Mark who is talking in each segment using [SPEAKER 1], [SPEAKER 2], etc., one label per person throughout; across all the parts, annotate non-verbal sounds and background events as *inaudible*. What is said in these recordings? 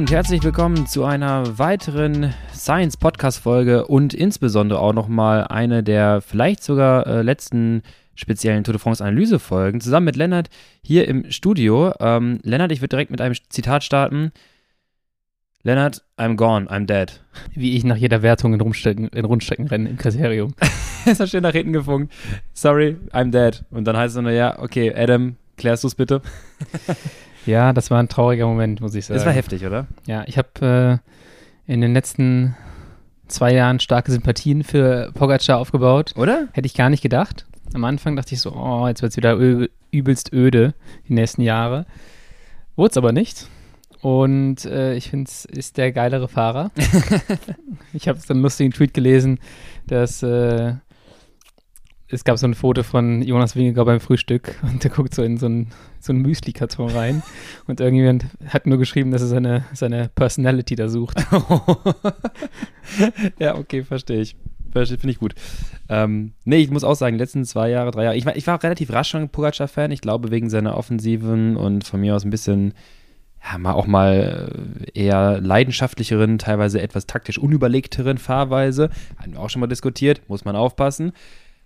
[SPEAKER 1] und herzlich willkommen zu einer weiteren Science Podcast Folge und insbesondere auch nochmal eine der vielleicht sogar äh, letzten speziellen Tour de France Analyse Folgen zusammen mit Lennart hier im Studio. Ähm, Lennart, ich würde direkt mit einem Zitat starten. Lennart, I'm gone, I'm dead.
[SPEAKER 2] Wie ich nach jeder Wertung in, Rundstecken, in Rundstreckenrennen im Kriterium. *laughs*
[SPEAKER 1] ist er schön nach hinten gefunkt. Sorry, I'm dead. Und dann heißt es nur, ja, okay, Adam, klärst du es bitte? *laughs*
[SPEAKER 2] ja, das war ein trauriger Moment, muss ich sagen.
[SPEAKER 1] Das war heftig, oder?
[SPEAKER 2] Ja, ich habe äh, in den letzten zwei Jahren starke Sympathien für Pogacar aufgebaut.
[SPEAKER 1] Oder?
[SPEAKER 2] Hätte ich gar nicht gedacht. Am Anfang dachte ich so, oh, jetzt wird es wieder übelst öde die nächsten Jahre. Wurde es aber nicht. Und äh, ich finde, es ist der geilere Fahrer. *laughs* ich habe so einen lustigen Tweet gelesen, dass äh, es gab so ein Foto von Jonas Wingegaard beim Frühstück *laughs* und der guckt so in so einen, so einen Müsli-Karton rein *laughs* und irgendjemand hat nur geschrieben, dass er seine, seine Personality da sucht. *laughs*
[SPEAKER 1] ja, okay, verstehe ich. Finde ich gut. Ähm, nee, ich muss auch sagen, die letzten zwei Jahre, drei Jahre, ich war, ich war relativ rasch schon Pogacar-Fan. Ich glaube, wegen seiner Offensiven und von mir aus ein bisschen ja, mal auch mal äh, eher leidenschaftlicheren, teilweise etwas taktisch unüberlegteren Fahrweise. Hatten wir auch schon mal diskutiert, muss man aufpassen.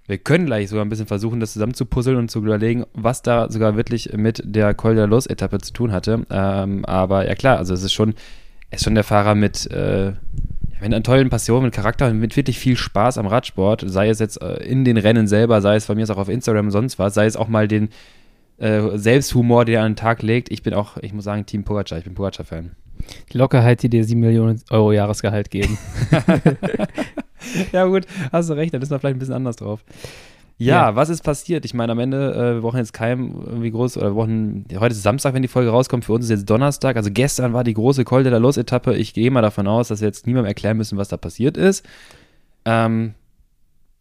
[SPEAKER 1] Wir können gleich sogar ein bisschen versuchen, das zusammenzupuzzeln und zu überlegen, was da sogar wirklich mit der Col de Los Etappe zu tun hatte. Ähm, aber ja klar, also es ist schon, er ist schon der Fahrer mit, äh, mit einer tollen Passion, mit Charakter und mit wirklich viel Spaß am Radsport. Sei es jetzt äh, in den Rennen selber, sei es von mir auch auf Instagram und sonst was, sei es auch mal den äh, Selbsthumor, den er an den Tag legt. Ich bin auch, ich muss sagen, Team Pogacar. Ich bin Pogacar-Fan.
[SPEAKER 2] Die Lockerheit, die dir 7 Millionen Euro Jahresgehalt geben. *laughs* *laughs* *laughs*
[SPEAKER 1] ja, gut, hast du recht, da ist man vielleicht ein bisschen anders drauf. Ja, ja, was ist passiert? Ich meine, am Ende, äh, wir brauchen jetzt keinem irgendwie groß, oder wir brauchen, heute ist Samstag, wenn die Folge rauskommt, für uns ist jetzt Donnerstag. Also gestern war die große Col de la Los-Etappe. Ich gehe mal davon aus, dass wir jetzt niemandem erklären müssen, was da passiert ist. Ähm,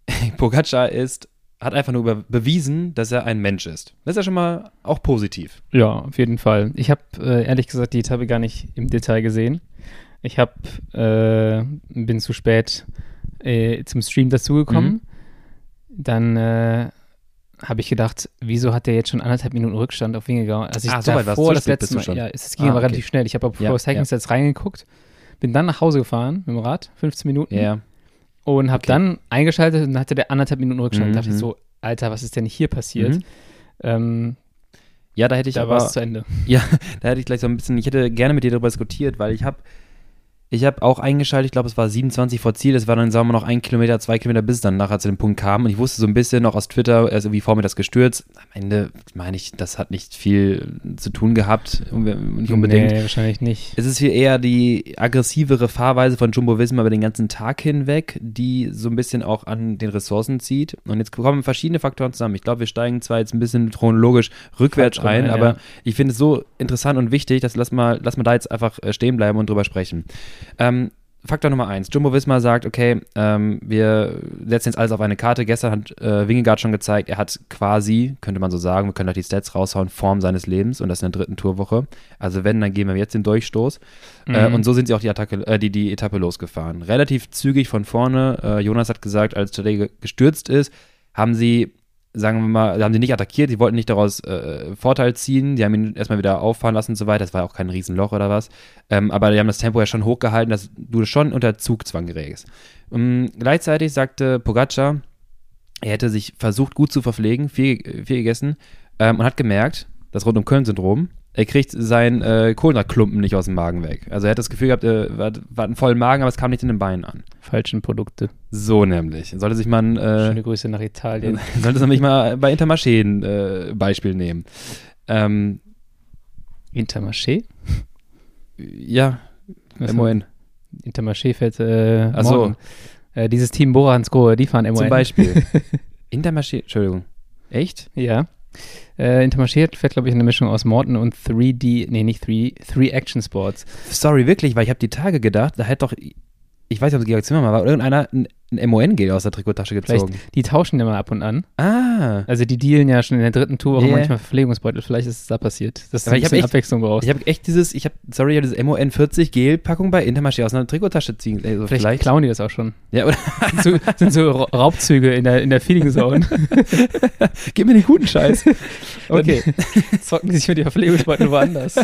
[SPEAKER 1] *laughs* Pogacar ist hat einfach nur bewiesen, dass er ein Mensch ist. Das ist ja schon mal auch positiv.
[SPEAKER 2] Ja, auf jeden Fall. Ich habe äh, ehrlich gesagt die Etappe gar nicht im Detail gesehen. Ich habe äh, bin zu spät äh, zum Stream dazugekommen. Mhm. Dann äh, habe ich gedacht, wieso hat der jetzt schon anderthalb Minuten Rückstand auf Wingegaard? Also ich
[SPEAKER 1] ah, so davor das letzte Mal,
[SPEAKER 2] ja, es ging ah, aber okay. relativ schnell. Ich habe auf ja, Cycling Stats ja. reingeguckt, bin dann nach Hause gefahren mit dem Rad, 15 Minuten.
[SPEAKER 1] Ja.
[SPEAKER 2] Und habe okay. dann eingeschaltet und hatte der anderthalb Minuten Rückstand. Mhm. dachte ich so, Alter, was ist denn hier passiert? Mhm. Ähm,
[SPEAKER 1] ja, da hätte ich
[SPEAKER 2] da
[SPEAKER 1] aber.
[SPEAKER 2] zu Ende. *laughs*
[SPEAKER 1] Ja, da hätte ich gleich so ein bisschen, ich hätte gerne mit dir darüber diskutiert, weil ich habe ich habe auch eingeschaltet, ich glaube, es war 27 vor Ziel. Es war dann, sagen wir noch ein Kilometer, zwei Kilometer, bis es dann nachher zu dem Punkt kam. Und ich wusste so ein bisschen noch aus Twitter, also wie vor mir das gestürzt. Am Ende meine ich, das hat nicht viel zu tun gehabt. Nicht unbedingt.
[SPEAKER 2] Nee, wahrscheinlich nicht.
[SPEAKER 1] Es ist viel eher die aggressivere Fahrweise von Jumbo Visma über den ganzen Tag hinweg, die so ein bisschen auch an den Ressourcen zieht. Und jetzt kommen verschiedene Faktoren zusammen. Ich glaube, wir steigen zwar jetzt ein bisschen chronologisch rückwärts ein, aber ja. ich finde es so interessant und wichtig, dass lass mal, lass mal da jetzt einfach äh, stehen bleiben und drüber sprechen. Ähm, Faktor Nummer eins. Jumbo Wismar sagt, okay, ähm, wir setzen jetzt alles auf eine Karte. Gestern hat äh, Wingegaard schon gezeigt, er hat quasi, könnte man so sagen, wir können da die Stats raushauen, Form seines Lebens und das in der dritten Tourwoche. Also wenn, dann gehen wir jetzt den Durchstoß. Äh, mhm. Äh, und so sind sie auch die, Attacke, äh, die, die Etappe losgefahren. Relativ zügig von vorne. Äh, Jonas hat gesagt, als Tadej gestürzt ist, haben sie sagen wir mal, haben sie nicht attackiert, die wollten nicht daraus äh, Vorteil ziehen, die haben ihn erstmal wieder auffahren lassen und so weiter, das war auch kein Riesenloch oder was, ähm, aber die haben das Tempo ja schon hochgehalten, dass du schon unter Zugzwang gerägst. Ähm, gleichzeitig sagte Pogacar, er hätte sich versucht gut zu verpflegen, viel, viel gegessen ähm, und hat gemerkt, das Rund um Köln-Syndrom, er kriegt seinen äh, Kohlenhydratklumpen nicht aus dem Magen weg. Also er hat das Gefühl gehabt, er war, war einen vollen Magen, aber es kam nicht in den Beinen an.
[SPEAKER 2] Falschen Produkte.
[SPEAKER 1] So nämlich. Sollte sich man. Äh,
[SPEAKER 2] Schöne Grüße nach Italien. *laughs*
[SPEAKER 1] Sollte sich mal bei Intermarché ein äh, Beispiel nehmen. Ähm,
[SPEAKER 2] Intermarché?
[SPEAKER 1] Ja, MON.
[SPEAKER 2] Intermarché fährt äh, Achso. Äh, dieses Team Bora Hansgrohe, die fahren MON.
[SPEAKER 1] Zum Beispiel. *laughs* Intermarché, Entschuldigung. Echt?
[SPEAKER 2] Ja. Äh, Intermarché fährt, glaube ich, eine Mischung aus Morton und 3D, nee, nicht 3, 3 Action Sports.
[SPEAKER 1] Sorry, wirklich, weil ich habe die Tage gedacht, da hat doch, ich weiß nicht, ob es Georg Zimmermann war, irgendeiner ein, ein MON-Gel aus der Trikottasche
[SPEAKER 2] Vielleicht,
[SPEAKER 1] gezogen.
[SPEAKER 2] die tauschen ja mal ab und an.
[SPEAKER 1] Ah.
[SPEAKER 2] Also die dealen ja schon in der dritten Tour auch
[SPEAKER 1] Ja.
[SPEAKER 2] manchmal Verpflegungsbeutel. Vielleicht ist es da passiert, dass du ein bisschen
[SPEAKER 1] echt-
[SPEAKER 2] Abwechslung brauchst.
[SPEAKER 1] Ich habe echt dieses, ich habe, sorry, ich hab dieses MON 40 Gel-Packung bei Intermarché aus einer Trikottasche ziehen. Also
[SPEAKER 2] vielleicht,
[SPEAKER 1] vielleicht.
[SPEAKER 2] klauen die das auch schon.
[SPEAKER 1] Ja, oder *laughs*
[SPEAKER 2] sind so, sind so Ra- Raubzüge in der, in der Feeling *laughs* Zone.
[SPEAKER 1] gib mir den guten Scheiß. *laughs*
[SPEAKER 2] Okay. Zocken sich mit die Verpflegungsbeutel woanders.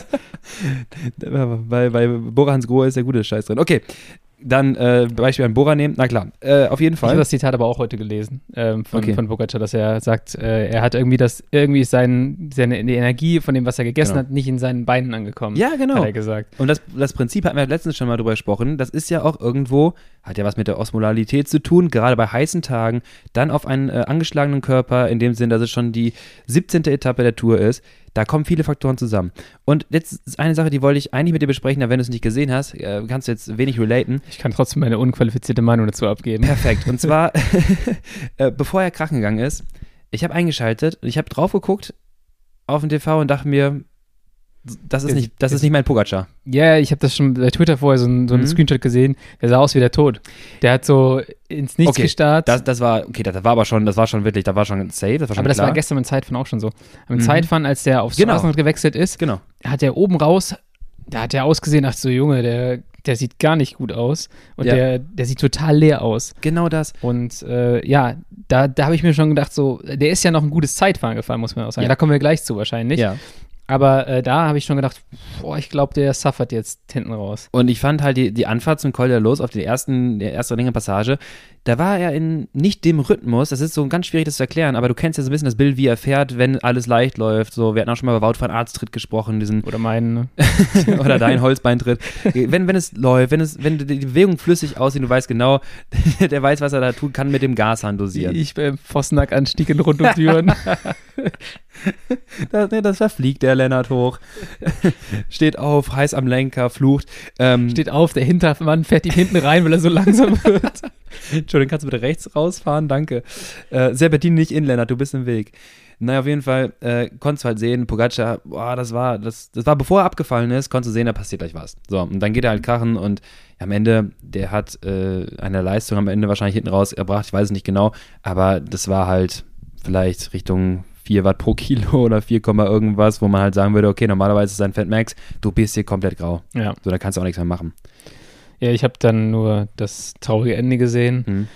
[SPEAKER 1] bei, bei Bora Hans Grohe ist der gute Scheiß drin. Okay. Dann äh, Beispiel an Bora nehmen. Na klar, äh, auf jeden
[SPEAKER 2] Ich habe
[SPEAKER 1] Fall.
[SPEAKER 2] das Zitat aber auch heute gelesen ähm, von,
[SPEAKER 1] Okay.
[SPEAKER 2] von Bogacar, dass er sagt, äh, er hat irgendwie das, irgendwie ist sein, seine die Energie von dem, was er gegessen
[SPEAKER 1] Genau.
[SPEAKER 2] hat, nicht in seinen Beinen angekommen.
[SPEAKER 1] Ja, genau.
[SPEAKER 2] Hat er gesagt.
[SPEAKER 1] Und das, das Prinzip hatten wir letztens schon mal drüber gesprochen. Das ist ja auch irgendwo, hat ja was mit der Osmolalität zu tun, gerade bei heißen Tagen, dann auf einen äh, angeschlagenen Körper, in dem Sinn, dass es schon die 17. Etappe der Tour ist. Da kommen viele Faktoren zusammen. Und jetzt ist eine Sache, die wollte ich eigentlich mit dir besprechen, aber wenn du es nicht gesehen hast, äh, kannst du jetzt wenig relaten.
[SPEAKER 2] Ich kann trotzdem meine unqualifizierte Meinung dazu abgeben.
[SPEAKER 1] Perfekt. Und zwar, *laughs* *laughs* äh, bevor er krachen gegangen ist, ich habe eingeschaltet und ich habe drauf geguckt auf den TV und dachte mir, das ist nicht, das ist nicht mein Pogacar.
[SPEAKER 2] Ja, ich habe das schon bei Twitter vorher so ein, so einen
[SPEAKER 1] Mhm.
[SPEAKER 2] Screenshot gesehen. Der sah aus wie der Tod. Der hat so ins Nichts
[SPEAKER 1] Okay,
[SPEAKER 2] gestarrt.
[SPEAKER 1] Das, das war, okay, das war aber schon, das war schon wirklich, da war schon safe, das war schon
[SPEAKER 2] aber das
[SPEAKER 1] klar.
[SPEAKER 2] war gestern im Zeitfahren auch schon so. Am
[SPEAKER 1] Mhm.
[SPEAKER 2] Zeitfahren, als der aufs
[SPEAKER 1] Genau.
[SPEAKER 2] Straßenrad gewechselt ist,
[SPEAKER 1] Genau.
[SPEAKER 2] hat er oben raus, da hat er ausgesehen, dachte so, Junge, der, der sieht gar nicht gut aus. Und
[SPEAKER 1] Ja.
[SPEAKER 2] der, der sieht total leer aus.
[SPEAKER 1] Genau das.
[SPEAKER 2] Und äh, ja, da, da habe ich mir schon gedacht, so, der ist ja noch ein gutes Zeitfahren gefahren, muss man auch sagen.
[SPEAKER 1] Ja.
[SPEAKER 2] Da kommen wir gleich zu wahrscheinlich.
[SPEAKER 1] Ja.
[SPEAKER 2] Aber äh, da habe ich schon gedacht, boah, ich glaube, der suffert jetzt hinten raus.
[SPEAKER 1] Und ich fand halt die, die Anfahrt zum Col Los auf den ersten, der ersten längeren Passage, da war er in nicht dem Rhythmus, das ist so ganz schwierig das zu erklären, aber du kennst ja so ein bisschen das Bild, wie er fährt, wenn alles leicht läuft. So, wir hatten auch schon mal über Wout van Arztritt gesprochen, diesen
[SPEAKER 2] Oder meinen, ne? *laughs*
[SPEAKER 1] oder dein Holzbeintritt. Wenn, wenn es läuft, wenn es, wenn die Bewegung flüssig aussieht, du weißt genau, *laughs* der weiß, was er da tut, kann mit dem Gashahn dosieren.
[SPEAKER 2] Ich beim Vossenack-Anstieg in Rund um Düren. *laughs*
[SPEAKER 1] Das, nee, das verfliegt der Lennart hoch. Steht auf, heiß am Lenker, flucht. Ähm,
[SPEAKER 2] Steht auf, der Hintermann fährt ihn hinten rein, weil er so langsam wird.
[SPEAKER 1] Entschuldigung, kannst du bitte rechts rausfahren? Danke. Äh, sehr bedien nicht in, Lennart, du bist im Weg. Naja, auf jeden Fall, äh, konntest du halt sehen, Pogacar, boah, das war, das, das war, bevor er abgefallen ist, konntest du sehen, da passiert gleich was. So, und dann geht er halt krachen und am Ende, der hat äh, eine Leistung am Ende wahrscheinlich hinten raus erbracht, ich weiß es nicht genau, aber das war halt vielleicht Richtung 4 Watt pro Kilo *laughs* oder 4, Komma irgendwas, wo man halt sagen würde, okay, normalerweise ist ein Fat Max, du bist hier komplett grau.
[SPEAKER 2] Ja.
[SPEAKER 1] So, da kannst du auch nichts mehr machen.
[SPEAKER 2] Ja, ich habe dann nur das traurige Ende gesehen.
[SPEAKER 1] Mhm.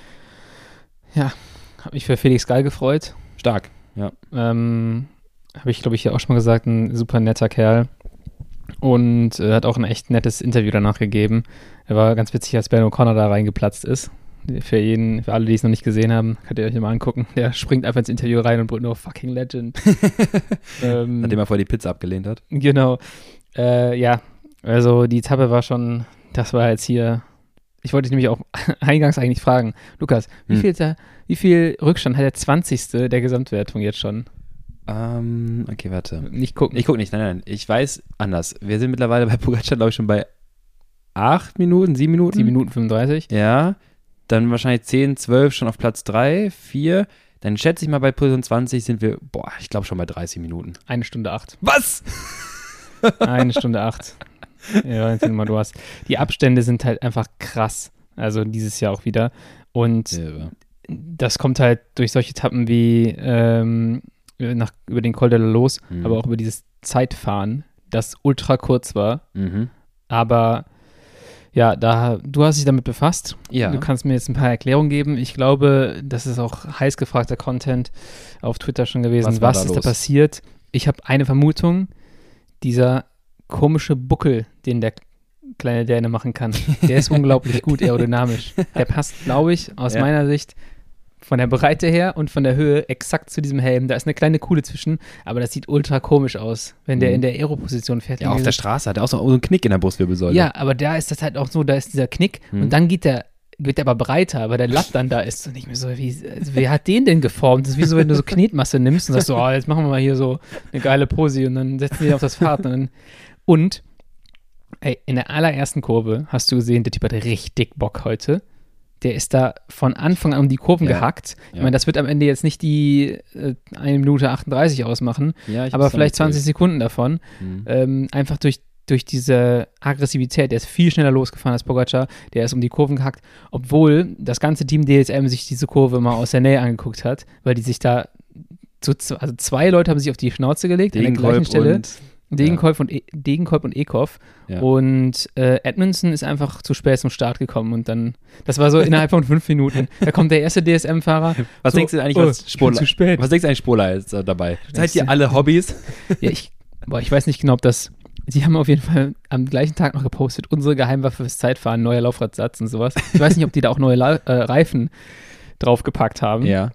[SPEAKER 2] Habe mich für Felix Gall gefreut.
[SPEAKER 1] Stark.
[SPEAKER 2] Ähm, habe ich, glaube ich, ja auch schon mal gesagt, ein super netter Kerl. Und äh, hat auch ein echt nettes Interview danach gegeben. Er war ganz witzig, als Ben O'Connor da reingeplatzt ist. Für jeden, für alle, die es noch nicht gesehen haben, könnt ihr euch mal angucken. Der springt einfach ins Interview rein und brüllt nur fucking Legend. *laughs* ähm,
[SPEAKER 1] Nachdem er vorher die Pizza abgelehnt hat.
[SPEAKER 2] Genau. Äh, ja, also die Etappe war schon, das war jetzt hier. Ich wollte dich nämlich auch *laughs* eingangs eigentlich fragen, Lukas, wie,
[SPEAKER 1] Hm.
[SPEAKER 2] viel, da, wie viel Rückstand hat der 20. der Gesamtwertung jetzt schon?
[SPEAKER 1] Ähm, okay, warte.
[SPEAKER 2] Nicht gucken.
[SPEAKER 1] Ich gucke nicht, nein, nein, ich weiß anders. Wir sind mittlerweile bei Pogacar, glaube ich, schon bei 8 Minuten, 7 Minuten.
[SPEAKER 2] 7 Minuten 35.
[SPEAKER 1] Ja, dann wahrscheinlich 10, 12 schon auf Platz 3, 4. Dann schätze ich mal bei Position 20 sind wir, boah, ich glaube schon bei 30 Minuten.
[SPEAKER 2] Eine Stunde acht.
[SPEAKER 1] Was?
[SPEAKER 2] Eine Stunde acht. *laughs* Ja, Valentin, mal, du hast. Die Abstände sind halt einfach krass. Also dieses Jahr auch wieder. Und
[SPEAKER 1] Irre.
[SPEAKER 2] das kommt halt durch solche Etappen wie ähm, nach, über den Col de la Los,
[SPEAKER 1] Mhm.
[SPEAKER 2] aber auch über dieses Zeitfahren, das ultra kurz war.
[SPEAKER 1] Mhm.
[SPEAKER 2] Aber ja, da, du hast dich damit befasst.
[SPEAKER 1] Ja.
[SPEAKER 2] Du kannst mir jetzt ein paar Erklärungen geben. Ich glaube, das ist auch heiß gefragter Content auf Twitter schon gewesen.
[SPEAKER 1] Was
[SPEAKER 2] Was,
[SPEAKER 1] da
[SPEAKER 2] ist da
[SPEAKER 1] los?
[SPEAKER 2] passiert? Ich habe eine Vermutung. Dieser komische Buckel, den der kleine Däne machen kann, der ist unglaublich gut aerodynamisch. Der passt, glaube ich, aus
[SPEAKER 1] Ja.
[SPEAKER 2] meiner Sicht von der Breite her und von der Höhe exakt zu diesem Helm. Da ist eine kleine Kuhle zwischen, aber das sieht ultra komisch aus, wenn der
[SPEAKER 1] Mhm.
[SPEAKER 2] in der Aero-Position fährt.
[SPEAKER 1] Ja, auf der Straße hat er auch so einen Knick in der Brustwirbelsäule.
[SPEAKER 2] Ja, aber da ist das halt auch so, da ist dieser Knick
[SPEAKER 1] Hm.
[SPEAKER 2] und dann geht der, wird aber breiter, weil der Latt dann da ist. Und ich mir so, wie, also wer hat den denn geformt? Das ist wie so, wenn du so Knetmasse nimmst und sagst so, oh, jetzt machen wir mal hier so eine geile Pose und dann setzen die auf das Fahrrad. Und, dann, und ey, in der allerersten Kurve hast du gesehen, der Typ hatte richtig Bock heute. Der ist da von Anfang an um die Kurven
[SPEAKER 1] Ja.
[SPEAKER 2] gehackt. Ich
[SPEAKER 1] Ja.
[SPEAKER 2] meine, das wird am Ende jetzt nicht die äh, 1 Minute 38 ausmachen,
[SPEAKER 1] Ja,
[SPEAKER 2] aber vielleicht
[SPEAKER 1] dann
[SPEAKER 2] 20 Sekunden davon.
[SPEAKER 1] Mhm.
[SPEAKER 2] ähm, einfach durch durch diese Aggressivität, der ist viel schneller losgefahren als Pogacar, der ist um die Kurven gehackt, obwohl das ganze Team DSM sich diese Kurve mal aus der Nähe angeguckt hat, weil die sich da, zu, also zwei Leute haben sich auf die Schnauze gelegt an der gleichen Stelle. Degenkolb, und e Degenkolb und Ekhoff.
[SPEAKER 1] Ja.
[SPEAKER 2] Und äh, Edmondson ist einfach zu spät zum Start gekommen und dann, das war so innerhalb von fünf Minuten. Da kommt der erste DSM-Fahrer.
[SPEAKER 1] was
[SPEAKER 2] so,
[SPEAKER 1] denkst du eigentlich,
[SPEAKER 2] oh,
[SPEAKER 1] was
[SPEAKER 2] bin
[SPEAKER 1] Spola,
[SPEAKER 2] zu spät.
[SPEAKER 1] was denkst du eigentlich Spola ist äh, dabei? Seid ihr alle Hobbys? *laughs*
[SPEAKER 2] Ja, ich, boah, ich weiß nicht genau, ob das. Sie haben auf jeden Fall am gleichen Tag noch gepostet, unsere Geheimwaffe fürs Zeitfahren, neuer Laufradsatz und sowas. Ich weiß nicht, ob die da auch neue La äh, Reifen draufgepackt haben.
[SPEAKER 1] ja.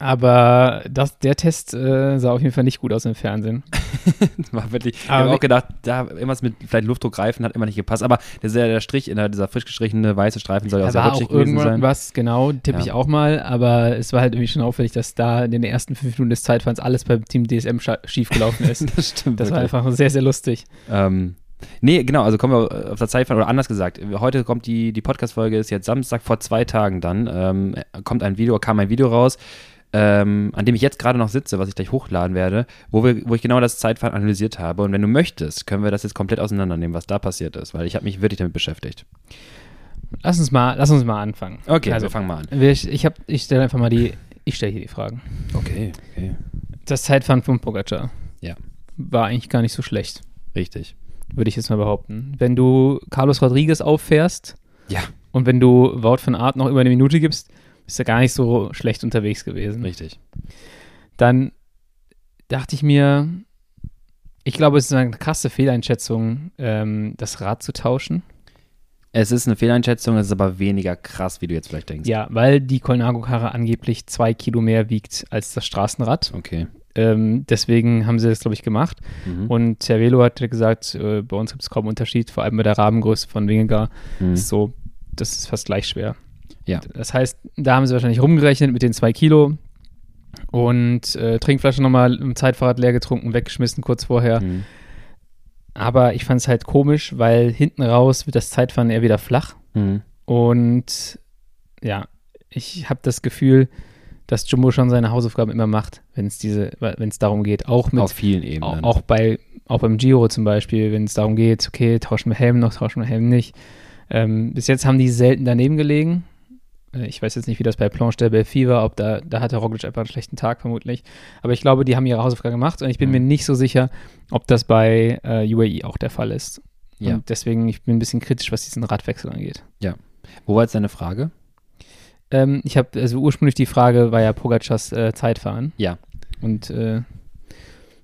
[SPEAKER 2] Aber das, der Test äh, sah auf jeden Fall nicht gut aus im Fernsehen. *laughs*
[SPEAKER 1] War wirklich, ich habe auch gedacht, da irgendwas mit vielleicht Luftdruckreifen hat immer nicht gepasst, aber der, der Strich, in der, dieser frisch gestrichene weiße Streifen soll ja auch sehr rutschig gewesen sein.
[SPEAKER 2] was, genau, tippe
[SPEAKER 1] Ja.
[SPEAKER 2] ich auch mal, aber es war halt irgendwie schon auffällig, dass da in den ersten fünf Minuten des Zeitfahrens alles beim Team DSM schiefgelaufen *laughs* ist.
[SPEAKER 1] das stimmt.
[SPEAKER 2] Das war
[SPEAKER 1] wirklich.
[SPEAKER 2] einfach sehr, sehr lustig.
[SPEAKER 1] Ähm, nee, genau, also kommen wir auf das Zeitfahren, oder anders gesagt, heute kommt die, die Podcast-Folge, ist jetzt Samstag vor zwei Tagen dann, ähm, kommt ein Video, kam ein Video raus, ähm, an dem ich jetzt gerade noch sitze, was ich gleich hochladen werde, wo, wir, wo ich genau das Zeitfahren analysiert habe. Und wenn du möchtest, können wir das jetzt komplett auseinandernehmen, was da passiert ist, weil ich habe mich wirklich damit beschäftigt.
[SPEAKER 2] Lass uns mal, lass uns mal anfangen.
[SPEAKER 1] Okay,
[SPEAKER 2] also
[SPEAKER 1] wir fangen mal an.
[SPEAKER 2] wir- ich, ich, hab- ich stelle einfach mal die, ich stelle hier die Fragen.
[SPEAKER 1] Okay, okay.
[SPEAKER 2] Das Zeitfahren von Pogacar
[SPEAKER 1] Ja.
[SPEAKER 2] war eigentlich gar nicht so schlecht,
[SPEAKER 1] Richtig.
[SPEAKER 2] würde ich jetzt mal behaupten. Wenn du Carlos Rodriguez auffährst
[SPEAKER 1] Ja.
[SPEAKER 2] und wenn du Wout von Art noch über eine Minute gibst, bist du gar nicht so schlecht unterwegs gewesen.
[SPEAKER 1] Richtig.
[SPEAKER 2] Dann dachte ich mir, ich glaube, es ist eine krasse Fehleinschätzung, ähm, das Rad zu tauschen.
[SPEAKER 1] Es ist eine Fehleinschätzung, es ist aber weniger krass, wie du jetzt vielleicht denkst.
[SPEAKER 2] Ja, weil die Colnago-Karre angeblich zwei Kilo mehr wiegt als das Straßenrad.
[SPEAKER 1] Okay.
[SPEAKER 2] Ähm, deswegen haben sie das, glaube ich, gemacht.
[SPEAKER 1] Mhm.
[SPEAKER 2] Und Cervelo hat gesagt, äh, bei uns gibt es kaum Unterschied, vor allem bei der Rabengröße von Wingegar.
[SPEAKER 1] Mhm.
[SPEAKER 2] ist so, das ist fast gleich schwer.
[SPEAKER 1] Ja.
[SPEAKER 2] Das heißt, da haben sie wahrscheinlich rumgerechnet mit den zwei Kilo und äh, Trinkflasche nochmal im Zeitfahrrad leer getrunken, weggeschmissen kurz vorher.
[SPEAKER 1] Mhm.
[SPEAKER 2] Aber ich fand es halt komisch, weil hinten raus wird das Zeitfahren eher wieder flach.
[SPEAKER 1] Mhm.
[SPEAKER 2] Und ja, ich habe das Gefühl, dass Jumbo schon seine Hausaufgaben immer macht, wenn es diese, wenn es darum geht, auch mit
[SPEAKER 1] Auf vielen
[SPEAKER 2] auch,
[SPEAKER 1] Ebenen.
[SPEAKER 2] auch bei auch beim Giro zum Beispiel, wenn es darum geht, okay, tauschen wir Helm noch, tauschen wir Helm nicht. Ähm, bis jetzt haben die selten daneben gelegen. Äh, Ich weiß jetzt nicht, wie das bei Planche de Belfi war, ob da, da hatte Roglic einfach einen schlechten Tag vermutlich. Aber ich glaube, die haben ihre Hausaufgaben gemacht und ich bin
[SPEAKER 1] Mhm.
[SPEAKER 2] mir nicht so sicher, ob das bei äh, UAE auch der Fall ist.
[SPEAKER 1] Ja.
[SPEAKER 2] Und deswegen, ich bin ein bisschen kritisch, was diesen Radwechsel angeht.
[SPEAKER 1] Wo war jetzt deine Frage?
[SPEAKER 2] Ähm, ich habe, also ursprünglich die Frage war ja Pogacars äh, Zeitfahren.
[SPEAKER 1] Ja.
[SPEAKER 2] Und äh,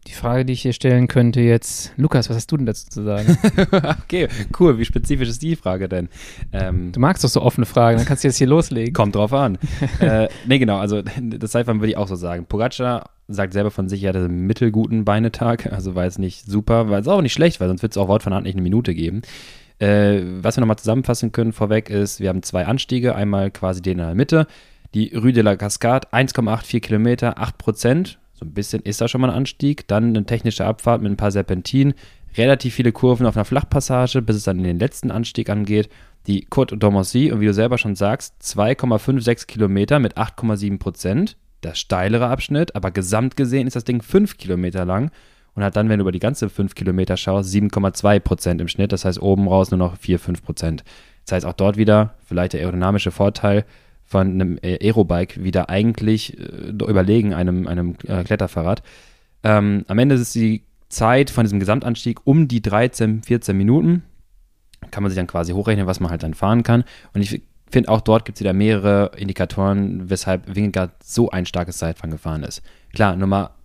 [SPEAKER 2] die Frage, die ich hier stellen könnte jetzt, Lukas, was hast du denn dazu zu sagen? *laughs*
[SPEAKER 1] okay, cool. Wie spezifisch ist die Frage denn? Ähm,
[SPEAKER 2] Du magst doch so offene Fragen, dann kannst du jetzt hier loslegen.
[SPEAKER 1] kommt drauf an. *laughs* äh, nee, genau. Also *laughs* das Zeitfahren würde ich auch so sagen. Pogacar sagt selber von sich, er hatte einen mittelguten Beinetag. Also war jetzt nicht super, war jetzt auch nicht schlecht, weil sonst wird es auch Wort von Hand nicht eine Minute geben. Äh, was wir nochmal zusammenfassen können vorweg ist, wir haben zwei Anstiege. Einmal quasi den in der Mitte. Die Rue de la Cascade, 1,84 Kilometer, 8 Prozent. So ein bisschen ist da schon mal ein Anstieg. Dann eine technische Abfahrt mit ein paar Serpentinen. Relativ viele Kurven auf einer Flachpassage, bis es dann in den letzten Anstieg angeht. Die Côte d'Ormancy, und wie du selber schon sagst, 2,56 Kilometer mit 8,7 Prozent. Der steilere Abschnitt, aber gesamt gesehen ist das Ding 5 Kilometer lang und hat dann, wenn du über die ganze 5 Kilometer schaust, 7,2 Prozent im Schnitt. Das heißt, oben raus nur noch 4, 5 Prozent. Das heißt, auch dort wieder vielleicht der aerodynamische Vorteil von einem äh, Aerobike wieder eigentlich äh, überlegen einem, einem äh, Kletterfahrrad. Ähm, am Ende ist die Zeit von diesem Gesamtanstieg um die 13, 14 Minuten. Kann man sich dann quasi hochrechnen, was man halt dann fahren kann. Und ich finde, auch dort gibt es wieder mehrere Indikatoren, weshalb Wingegaard so ein starkes Zeitfahren gefahren ist. Klar, Nummer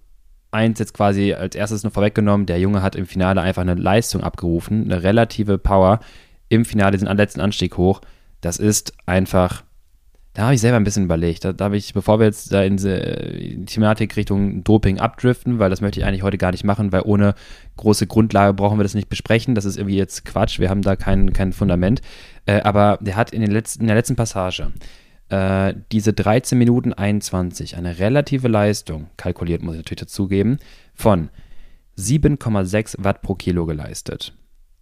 [SPEAKER 1] eins jetzt quasi als erstes nur vorweggenommen, der Junge hat im Finale einfach eine Leistung abgerufen, eine relative Power im Finale, diesen letzten Anstieg hoch. Das ist einfach, da habe ich selber ein bisschen überlegt. Da, da habe ich, bevor wir jetzt da in äh, Thematik Richtung Doping abdriften, weil das möchte ich eigentlich heute gar nicht machen, weil ohne große Grundlage brauchen wir das nicht besprechen. Das ist irgendwie jetzt Quatsch. Wir haben da kein, kein Fundament. Äh, aber der hat in, den letzten, in der letzten Passage äh, diese 13 Minuten 21, eine relative Leistung, kalkuliert muss ich natürlich dazugeben, von 7,6 Watt pro Kilo geleistet.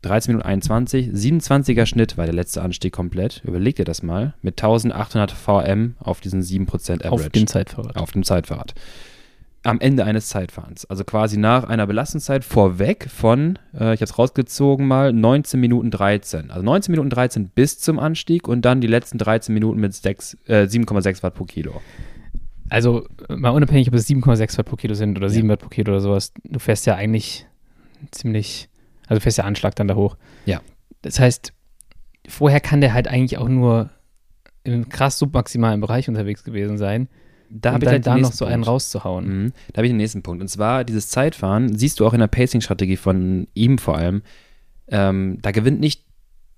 [SPEAKER 1] 13 Minuten 21, 27er Schnitt war der letzte Anstieg komplett. Überleg dir das mal. Mit 1800 VM auf diesen 7% Average.
[SPEAKER 2] Auf dem Zeitfahrrad.
[SPEAKER 1] Auf dem Zeitfahrrad. am Ende eines Zeitfahrens. Also quasi nach einer Belastungszeit vorweg von, äh, ich habe es rausgezogen mal, 19 Minuten 13. Also 19 Minuten 13 bis zum Anstieg und dann die letzten 13 Minuten mit sechs- äh, 7,6 Watt pro Kilo.
[SPEAKER 2] Also mal unabhängig, ob es 7,6 Watt pro Kilo sind oder
[SPEAKER 1] Ja.
[SPEAKER 2] 7 Watt pro Kilo oder sowas, du fährst ja eigentlich ziemlich, also fährst ja Anschlag dann da hoch.
[SPEAKER 1] Ja.
[SPEAKER 2] Das heißt, vorher kann der halt eigentlich auch nur im krass submaximalen Bereich unterwegs gewesen sein,
[SPEAKER 1] Da habe ich gleich
[SPEAKER 2] da noch so einen
[SPEAKER 1] Punkt.
[SPEAKER 2] rauszuhauen.
[SPEAKER 1] Mhm. Da habe ich den nächsten Punkt. Und zwar dieses Zeitfahren, siehst du auch in der Pacing-Strategie von ihm vor allem. Ähm, da gewinnt nicht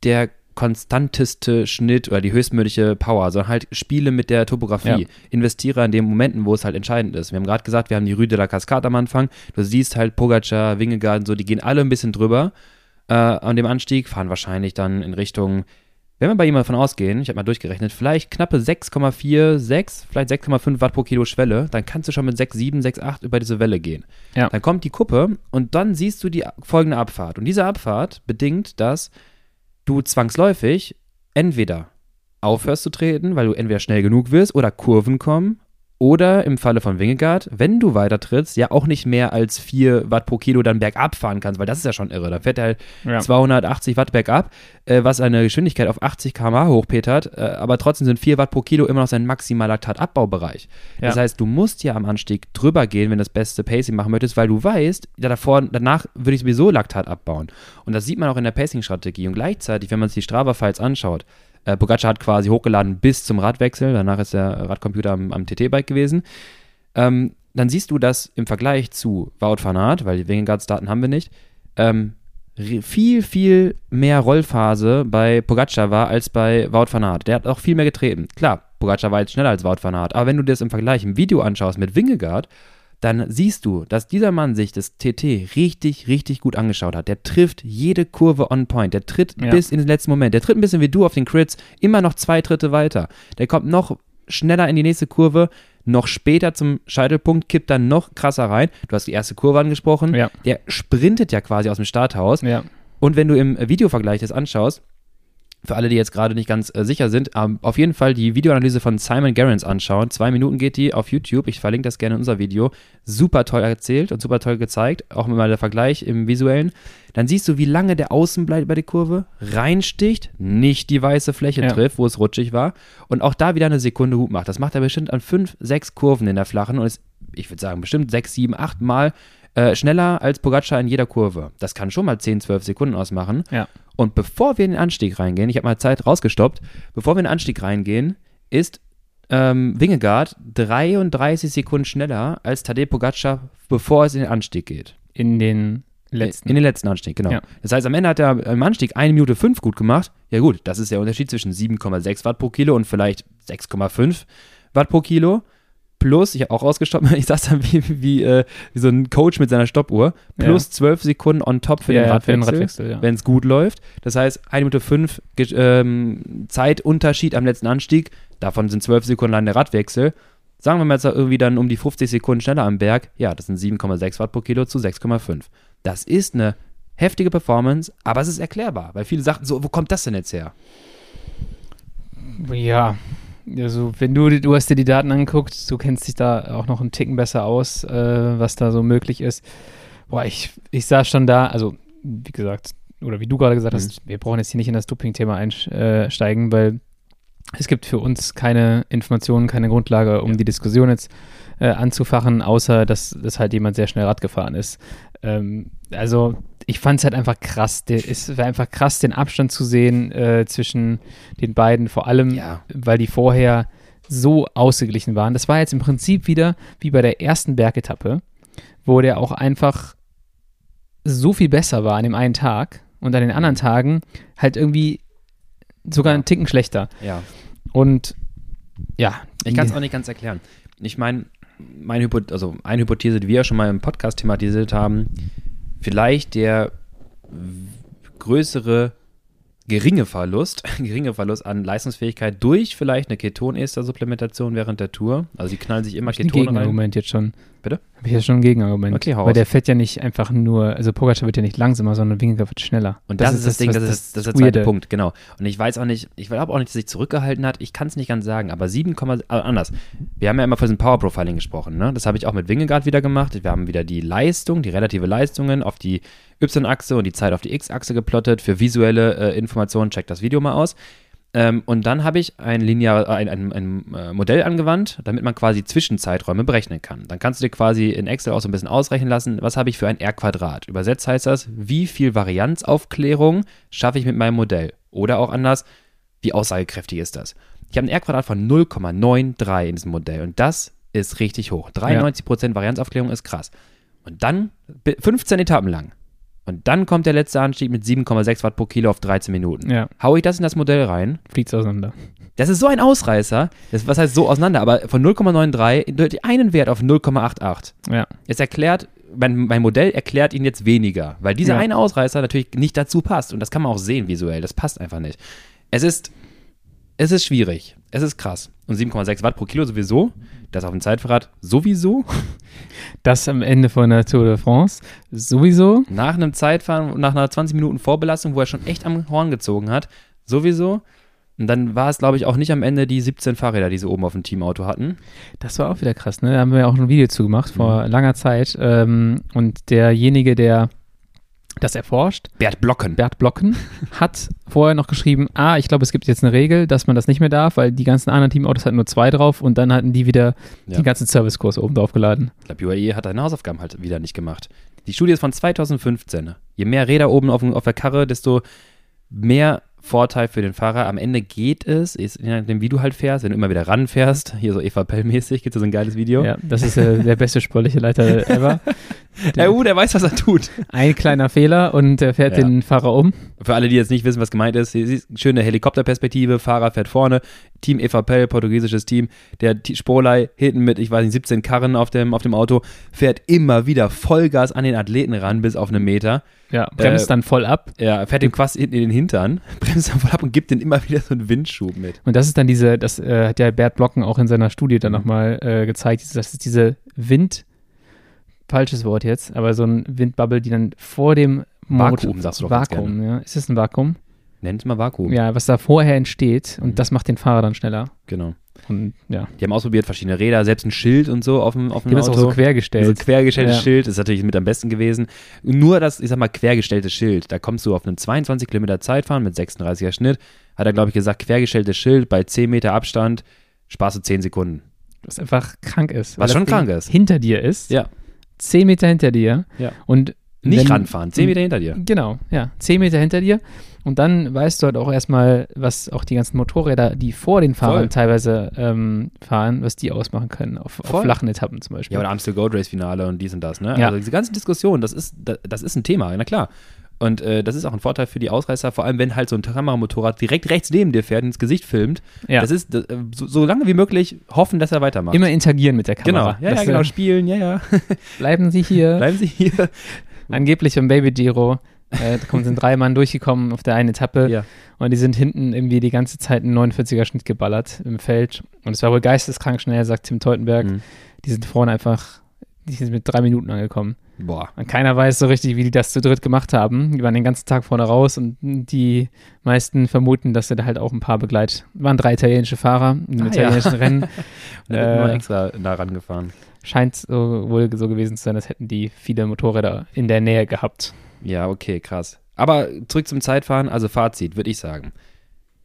[SPEAKER 1] der konstanteste Schnitt oder die höchstmögliche Power, sondern halt Spiele mit der Topografie.
[SPEAKER 2] Ja.
[SPEAKER 1] Investiere an den Momenten, wo es halt entscheidend ist. Wir haben gerade gesagt, wir haben die Rue de la Cascade am Anfang. Du siehst halt Pogacar, Wingegaard so, die gehen alle ein bisschen drüber äh, an dem Anstieg, fahren wahrscheinlich dann in Richtung wenn wir bei ihm davon ausgehen, ich habe mal durchgerechnet, vielleicht knappe 6,46, vielleicht 6,5 Watt pro Kilo Schwelle, dann kannst du schon mit 6,7, 6,8 über diese Welle gehen.
[SPEAKER 2] Ja.
[SPEAKER 1] Dann kommt die Kuppe und dann siehst du die folgende Abfahrt. Und diese Abfahrt bedingt, dass du zwangsläufig entweder aufhörst zu treten, weil du entweder schnell genug wirst oder Kurven kommen. Oder im Falle von Wingegaard, wenn du weiter trittst, ja auch nicht mehr als 4 Watt pro Kilo dann bergab fahren kannst, weil das ist ja schon irre. Da fährt er halt
[SPEAKER 2] Ja.
[SPEAKER 1] 280 Watt bergab, äh, was eine Geschwindigkeit auf 80 km/h hochpetert, äh, aber trotzdem sind 4 Watt pro Kilo immer noch sein maximaler Laktatabaubereich. Das
[SPEAKER 2] Ja.
[SPEAKER 1] heißt, du musst ja am Anstieg drüber gehen, wenn du das beste Pacing machen möchtest, weil du weißt, ja, davor, danach würde ich sowieso Laktat abbauen. Und das sieht man auch in der Pacing-Strategie. Und gleichzeitig, wenn man sich die Strava-Files anschaut, äh, Pogacar hat quasi hochgeladen bis zum Radwechsel, danach ist der Radcomputer am, am TT-Bike gewesen. Ähm, dann siehst du, dass im Vergleich zu Wout van Aert, weil die Wingegaards Daten haben wir nicht, ähm, viel, viel mehr Rollphase bei Pogacar war als bei Wout van Aert. Der hat auch viel mehr getreten. Klar, Pogacar war jetzt schneller als Wout van Aert, aber wenn du dir das im Vergleich im Video anschaust mit Wingegaard, dann siehst du, dass dieser Mann sich das TT richtig, richtig gut angeschaut hat. Der trifft jede Kurve on point. Der tritt
[SPEAKER 2] Ja.
[SPEAKER 1] bis in den letzten Moment. Der tritt ein bisschen wie du auf den Crits, immer noch zwei Tritte weiter. Der kommt noch schneller in die nächste Kurve, noch später zum Scheitelpunkt, kippt dann noch krasser rein. Du hast die erste Kurve angesprochen.
[SPEAKER 2] Ja.
[SPEAKER 1] Der sprintet ja quasi aus dem Starthaus.
[SPEAKER 2] Ja.
[SPEAKER 1] Und wenn du im Videovergleich das anschaust, für alle, die jetzt gerade nicht ganz äh, sicher sind, ähm, auf jeden Fall die Videoanalyse von Simon Gerrans anschauen. Zwei Minuten geht die auf YouTube. Ich verlinke das gerne in unser Video. Super toll erzählt und super toll gezeigt. Auch mal der Vergleich im Visuellen. Dann siehst du, wie lange der außen bleibt bei der Kurve, reinsticht, nicht die weiße Fläche
[SPEAKER 2] Ja.
[SPEAKER 1] trifft, wo es rutschig war. Und auch da wieder eine Sekunde gut macht. Das macht er bestimmt an fünf, sechs Kurven in der flachen und ist, ich würde sagen, bestimmt sechs, sieben, acht Mal äh, schneller als Pogacar in jeder Kurve. Das kann schon mal 10, 12 Sekunden ausmachen.
[SPEAKER 2] Ja.
[SPEAKER 1] Und bevor wir in den Anstieg reingehen, ich habe mal Zeit rausgestoppt, bevor wir in den Anstieg reingehen, ist ähm, Wingegaard 33 Sekunden schneller als Tadej Pogacar, bevor es in den Anstieg geht.
[SPEAKER 2] In den letzten.
[SPEAKER 1] In den letzten Anstieg, genau.
[SPEAKER 2] Ja.
[SPEAKER 1] Das heißt, am Ende hat er im Anstieg 1 Minute 5 gut gemacht. Ja gut, das ist der Unterschied zwischen 7,6 Watt pro Kilo und vielleicht 6,5 Watt pro Kilo. Plus, ich habe auch rausgestoppt, *laughs* ich saß dann wie, wie, äh, wie so ein Coach mit seiner Stoppuhr, plus 12 Sekunden on top für
[SPEAKER 2] ja,
[SPEAKER 1] den
[SPEAKER 2] ja,
[SPEAKER 1] Radwechsel
[SPEAKER 2] ja.
[SPEAKER 1] wenn es gut läuft. Das heißt, 1 Minute 5 ähm, Zeitunterschied am letzten Anstieg. Davon sind 12 Sekunden lang der Radwechsel. Sagen wir mal jetzt irgendwie dann um die 50 Sekunden schneller am Berg. Ja, das sind 7,6 Watt pro Kilo zu 6,5. Das ist eine heftige Performance, aber es ist erklärbar, weil viele sagten so, wo kommt das denn jetzt her?
[SPEAKER 2] Ja, also wenn du, du hast dir die Daten angeguckt, du kennst dich da auch noch einen Ticken besser aus, äh, was da so möglich ist. Boah, ich, ich saß schon da, also wie gesagt, oder wie du gerade gesagt
[SPEAKER 1] Mhm.
[SPEAKER 2] hast, wir brauchen jetzt hier nicht in das Doping-Thema einsteigen, weil es gibt für uns keine Informationen, keine Grundlage, um
[SPEAKER 1] Ja.
[SPEAKER 2] die Diskussion jetzt äh, anzufachen, außer dass, dass halt jemand sehr schnell Rad gefahren ist. Ähm, also ich fand es halt einfach krass. Der, es war einfach krass, den Abstand zu sehen äh, zwischen den beiden, vor allem,
[SPEAKER 1] Ja.
[SPEAKER 2] weil die vorher so ausgeglichen waren. Das war jetzt im Prinzip wieder wie bei der ersten Bergetappe, wo der auch einfach so viel besser war an dem einen Tag und an den anderen Tagen halt irgendwie sogar einen Ticken schlechter.
[SPEAKER 1] Ja.
[SPEAKER 2] Und ja,
[SPEAKER 1] Ich kann es auch nicht ganz erklären. Ich meine, meine Hypo also eine Hypothese, die wir ja schon mal im Podcast thematisiert haben, vielleicht der größere geringe Verlust, *laughs* geringe Verlust an Leistungsfähigkeit durch vielleicht eine Ketonester-Supplementation während der Tour. Also die knallen sich immer
[SPEAKER 2] ein
[SPEAKER 1] Ketone rein.
[SPEAKER 2] Gegenargument jetzt schon.
[SPEAKER 1] Bitte?
[SPEAKER 2] Habe ich ja schon ein Gegenargument.
[SPEAKER 1] Okay, hau
[SPEAKER 2] Weil der fährt ja nicht einfach nur, also Pogacar wird ja nicht langsamer, sondern Vingegaard wird schneller.
[SPEAKER 1] Und das, ist das, Ding,
[SPEAKER 2] was
[SPEAKER 1] das ist, das der zweite. Punkt, genau. Und ich weiß auch nicht, ich glaube auch nicht, dass sich zurückgehalten hat, ich kann es nicht ganz sagen, aber 7, also anders. Wir haben ja immer von diesem Power Profiling gesprochen, ne? Das habe ich auch mit Wingegaard wieder gemacht. Wir haben wieder die Leistung, die relative Leistungen auf die Y-Achse und die Zeit auf die X-Achse geplottet. Für visuelle äh, Informationen checkt das Video mal aus. Ähm, und dann habe ich ein, linear, ein, ein, ein äh, Modell angewandt, damit man quasi Zwischenzeiträume berechnen kann. Dann kannst du dir quasi in Excel auch so ein bisschen ausrechnen lassen, was habe ich für ein R-Quadrat. Übersetzt heißt das, wie viel Varianzaufklärung schaffe ich mit meinem Modell. Oder auch anders, wie aussagekräftig ist das. Ich habe ein R-Quadrat von 0,93 in diesem Modell und das ist richtig hoch. 93% Varianzaufklärung ist krass. Und dann bi- 15 Etappen lang. Und dann kommt der letzte Anstieg mit 7,6 Watt pro Kilo auf 13 Minuten.
[SPEAKER 2] Ja,
[SPEAKER 1] Hau ich das in das Modell rein?
[SPEAKER 2] fliegt auseinander.
[SPEAKER 1] Das ist so ein Ausreißer. Das, was heißt so auseinander? Aber von 0,93 durch einen Wert auf 0,88.
[SPEAKER 2] Ja,
[SPEAKER 1] Es erklärt, mein, mein Modell erklärt ihn jetzt weniger, weil dieser
[SPEAKER 2] Ja.
[SPEAKER 1] eine Ausreißer natürlich nicht dazu passt. Und das kann man auch sehen visuell. Das passt einfach nicht. Es ist, es ist schwierig. Es ist krass. Und 7,6 Watt pro Kilo sowieso. Das auf dem Zeitfahrrad sowieso. *laughs*
[SPEAKER 2] das am Ende von der Tour de France sowieso.
[SPEAKER 1] Nach einem Zeitfahren, nach einer 20 Minuten Vorbelastung, wo er schon echt am Horn gezogen hat, sowieso. Und dann war es, glaube ich, auch nicht am Ende die 17 Fahrräder, die sie oben auf dem Teamauto hatten.
[SPEAKER 2] Das war auch wieder krass, ne? Da haben wir auch ein Video zu gemacht vor
[SPEAKER 1] Mhm.
[SPEAKER 2] langer Zeit. Ähm, und derjenige, der das erforscht,
[SPEAKER 1] Bert Blocken.
[SPEAKER 2] Bert Blocken, hat vorher noch geschrieben, ah, ich glaube, es gibt jetzt eine Regel, dass man das nicht mehr darf, weil die ganzen anderen Teamautos hatten nur zwei drauf und dann hatten die wieder
[SPEAKER 1] Ja.
[SPEAKER 2] den ganzen Servicekurs oben drauf geladen.
[SPEAKER 1] Ich glaube, UAE hat seine Hausaufgaben halt wieder nicht gemacht. Die Studie ist von 2015. Je mehr Räder oben auf, auf der Karre, desto mehr Vorteil für den Fahrer. Am Ende geht es, ist, je nachdem, wie du halt fährst, wenn du immer wieder ranfährst, hier so Eva Pell-mäßig, gibt es so ein geiles Video.
[SPEAKER 2] Ja, das ist äh, *laughs* der beste sportliche Leiter ever.
[SPEAKER 1] Ja, uh, der weiß, was er tut.
[SPEAKER 2] Ein kleiner Fehler und er fährt
[SPEAKER 1] Ja.
[SPEAKER 2] den Fahrer um.
[SPEAKER 1] Für alle, die jetzt nicht wissen, was gemeint ist, hier ist schöne Helikopterperspektive, Fahrer fährt vorne, Team Eva Pell, portugiesisches Team, der Spolei hinten mit, ich weiß nicht, 17 Karren auf dem, auf dem Auto, fährt immer wieder Vollgas an den Athleten ran, bis auf einen Meter.
[SPEAKER 2] Ja, bremst
[SPEAKER 1] Äh,
[SPEAKER 2] dann voll ab.
[SPEAKER 1] Er fährt dem quasi hinten in den Hintern, bremst dann voll ab und gibt den immer wieder so einen Windschub mit.
[SPEAKER 2] Und das ist dann diese, das äh, hat ja Bert Blocken auch in seiner Studie dann
[SPEAKER 1] Mhm.
[SPEAKER 2] nochmal äh, gezeigt, das ist diese Wind, falsches Wort jetzt, aber so ein Windbubble, die dann vor dem Motor-
[SPEAKER 1] Vakuum, sagst du doch
[SPEAKER 2] Vakuum, ja. Ist das ein Vakuum?
[SPEAKER 1] Nennt mal Vakuum.
[SPEAKER 2] Ja, was da vorher entsteht und
[SPEAKER 1] Mhm.
[SPEAKER 2] das macht den Fahrer dann schneller.
[SPEAKER 1] Genau.
[SPEAKER 2] Und ja,
[SPEAKER 1] Die haben ausprobiert, verschiedene Räder, selbst ein Schild und so auf dem, auf
[SPEAKER 2] die
[SPEAKER 1] dem
[SPEAKER 2] haben das
[SPEAKER 1] Auto.
[SPEAKER 2] auch so
[SPEAKER 1] So
[SPEAKER 2] quergestellt.
[SPEAKER 1] quergestelltes
[SPEAKER 2] Ja.
[SPEAKER 1] Schild ist natürlich mit am besten gewesen. Nur das, ich sag mal, quergestellte Schild, da kommst du auf einen 22 Kilometer Zeitfahren mit 36er Schnitt, hat er, glaube ich, gesagt, quergestelltes Schild bei 10 Meter Abstand, sparst du 10 Sekunden.
[SPEAKER 2] was einfach krank ist.
[SPEAKER 1] Was schon krank ist.
[SPEAKER 2] Hinter dir ist.
[SPEAKER 1] Ja.
[SPEAKER 2] Zehn Meter hinter dir.
[SPEAKER 1] Ja.
[SPEAKER 2] Und
[SPEAKER 1] Nicht
[SPEAKER 2] wenn-
[SPEAKER 1] ranfahren, 10 Meter hinter dir.
[SPEAKER 2] Genau, ja. Zehn Meter hinter dir. Und dann weißt du halt auch erstmal, was auch die ganzen Motorräder, die vor den Fahrern
[SPEAKER 1] Voll.
[SPEAKER 2] teilweise ähm, fahren, was die ausmachen können. Auf, auf flachen Etappen zum Beispiel.
[SPEAKER 1] Ja, oder Amstel Gold Race Finale und dies und das, ne?
[SPEAKER 2] Ja.
[SPEAKER 1] Also diese ganzen Diskussionen, das ist, das, das ist ein Thema, na klar. Und äh, das ist auch ein Vorteil für die Ausreißer, vor allem wenn halt so ein Kameramotorrad direkt rechts neben dir fährt und ins Gesicht filmt.
[SPEAKER 2] Ja.
[SPEAKER 1] Das ist äh, so, so lange wie möglich hoffen, dass er weitermacht.
[SPEAKER 2] Immer interagieren mit der
[SPEAKER 1] Genau,
[SPEAKER 2] Kamera.
[SPEAKER 1] ja, ja,
[SPEAKER 2] Das,
[SPEAKER 1] genau, spielen, ja, ja. *laughs*
[SPEAKER 2] Bleiben Sie hier.
[SPEAKER 1] Bleiben Sie hier.
[SPEAKER 2] Angeblich beim Baby Giro. Äh, da kommen, sind drei Mann durchgekommen auf der einen Etappe
[SPEAKER 1] Ja.
[SPEAKER 2] und die sind hinten irgendwie die ganze Zeit einen 49er Schnitt geballert im Feld. Und es war wohl geisteskrank schnell, sagt Tim Teutenberg.
[SPEAKER 1] Mhm.
[SPEAKER 2] Die sind vorne einfach, die sind mit drei Minuten angekommen.
[SPEAKER 1] Boah.
[SPEAKER 2] Und keiner weiß so richtig, wie die das zu dritt gemacht haben. Die waren den ganzen Tag vorne raus und die meisten vermuten, dass sie da halt auch ein paar begleit. Waren drei italienische Fahrer im
[SPEAKER 1] Ah,
[SPEAKER 2] italienischen
[SPEAKER 1] ja.
[SPEAKER 2] Rennen. *laughs*
[SPEAKER 1] Und da
[SPEAKER 2] Äh,
[SPEAKER 1] nur extra nah rangefahren.
[SPEAKER 2] Scheint so, wohl so gewesen zu sein, als hätten die viele Motorräder in der Nähe gehabt.
[SPEAKER 1] Ja, okay, krass. Aber zurück zum Zeitfahren, also Fazit, würde ich sagen.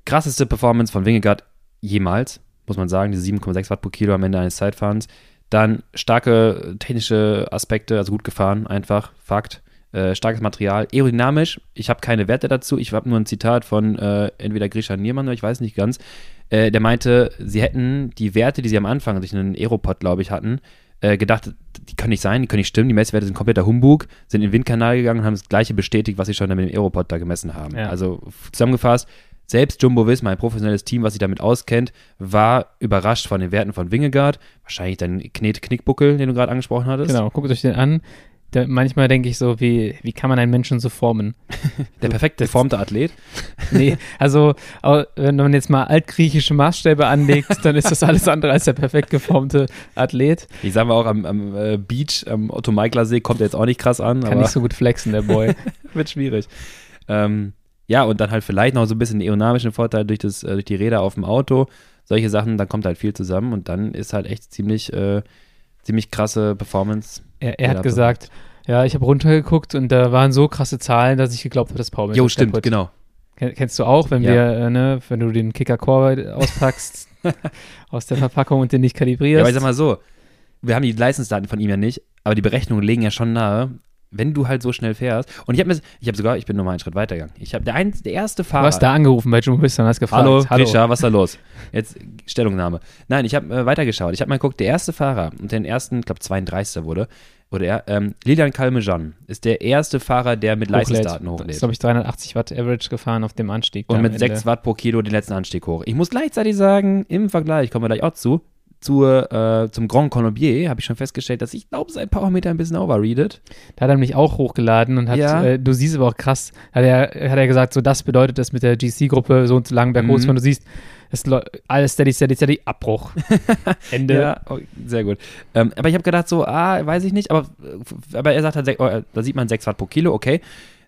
[SPEAKER 1] Krasseste Performance von Wingegaard jemals, muss man sagen, diese 7,6 Watt pro Kilo am Ende eines Zeitfahrens. Dann starke technische Aspekte, also gut gefahren, einfach, Fakt. Äh, starkes Material, aerodynamisch. Ich habe keine Werte dazu. Ich habe nur ein Zitat von äh, entweder Grisha Niermann oder ich weiß nicht ganz. Äh, der meinte, sie hätten die Werte, die sie am Anfang durch einen Aeropod, glaube ich, hatten, äh, gedacht, die können nicht sein, die können nicht stimmen. Die Messwerte sind kompletter Humbug, sind in den Windkanal gegangen und haben das gleiche bestätigt, was sie schon mit dem Aeropod da gemessen haben.
[SPEAKER 2] Ja.
[SPEAKER 1] Also zusammengefasst, selbst Jumbo Visma, ein professionelles Team, was sich damit auskennt, war überrascht von den Werten von Wingegaard. Wahrscheinlich dein Knet Knickbuckel, den du gerade angesprochen hattest.
[SPEAKER 2] Genau, guckt euch den an. Da, manchmal denke ich so, wie, wie kann man einen Menschen so formen? *laughs*
[SPEAKER 1] Der perfekt geformte Athlet. *laughs*
[SPEAKER 2] Nee, also wenn man jetzt mal altgriechische Maßstäbe anlegt, *laughs* dann ist das alles andere als der perfekt geformte Athlet.
[SPEAKER 1] Ich sage mal auch am, am äh, Beach, am Otto Meikler See, kommt er jetzt auch nicht krass an,
[SPEAKER 2] Kann nicht so gut flexen, der Boy.
[SPEAKER 1] wird schwierig. Ähm, ja, und dann halt vielleicht noch so ein bisschen aerodynamischen Vorteil durch, das, äh, durch die Räder auf dem Auto. Solche Sachen, dann kommt halt viel zusammen und dann ist halt echt ziemlich, äh, ziemlich krasse Performance.
[SPEAKER 2] Er, er hat gesagt, ja, ich habe runtergeguckt und da waren so krasse Zahlen, dass ich geglaubt habe, dass Paul mir
[SPEAKER 1] Jo, stimmt,
[SPEAKER 2] kaputt.
[SPEAKER 1] genau.
[SPEAKER 2] Ken- Kennst du auch, wenn
[SPEAKER 1] Ja.
[SPEAKER 2] wir, äh, ne, wenn du den Kicker Core auspackst *laughs* aus der Verpackung und den nicht kalibrierst?
[SPEAKER 1] Ja, aber ich sag mal so, wir haben die Leistungsdaten von ihm ja nicht, aber die Berechnungen legen ja schon nahe, wenn du halt so schnell fährst. Und ich habe mir, ich habe sogar, ich bin nochmal einen Schritt weitergegangen. Ich habe der, ein, der erste
[SPEAKER 2] du
[SPEAKER 1] Fahrer.
[SPEAKER 2] hast da angerufen bei Jumbo Visma und hast gefragt.
[SPEAKER 1] Hallo, Grisha, was ist da los? Jetzt Stellungnahme. Nein, ich habe äh, weitergeschaut. Ich habe mal geguckt, der erste Fahrer und den ersten, ich glaube 32. wurde, wurde er, ähm, Lilian Kalmejan ist der erste Fahrer, der mit Leistungsdaten
[SPEAKER 2] Das ist,
[SPEAKER 1] hochlädt.
[SPEAKER 2] glaube ich, 380 Watt Average gefahren auf dem Anstieg.
[SPEAKER 1] Und mit
[SPEAKER 2] Ende.
[SPEAKER 1] 6 Watt pro Kilo den letzten Anstieg hoch. Ich muss gleichzeitig sagen, im Vergleich, kommen wir gleich auch zu, zur, äh, zum Grand Colombier habe ich schon festgestellt, dass ich glaube, sein Powermeter ein bisschen overreadet.
[SPEAKER 2] Da hat er mich auch hochgeladen und hat,
[SPEAKER 1] Ja.
[SPEAKER 2] äh, du siehst aber auch krass, hat er, hat er gesagt, so das bedeutet das mit der GC-Gruppe so und so lang berghoch,
[SPEAKER 1] Mhm.
[SPEAKER 2] wenn du siehst, es alles steady, steady, steady, Abbruch. *laughs* Ende.
[SPEAKER 1] Ja, oh, sehr gut. Ähm, aber ich habe gedacht so, ah, weiß ich nicht, aber, aber er sagt halt, oh, äh, da sieht man 6 Watt pro Kilo, okay.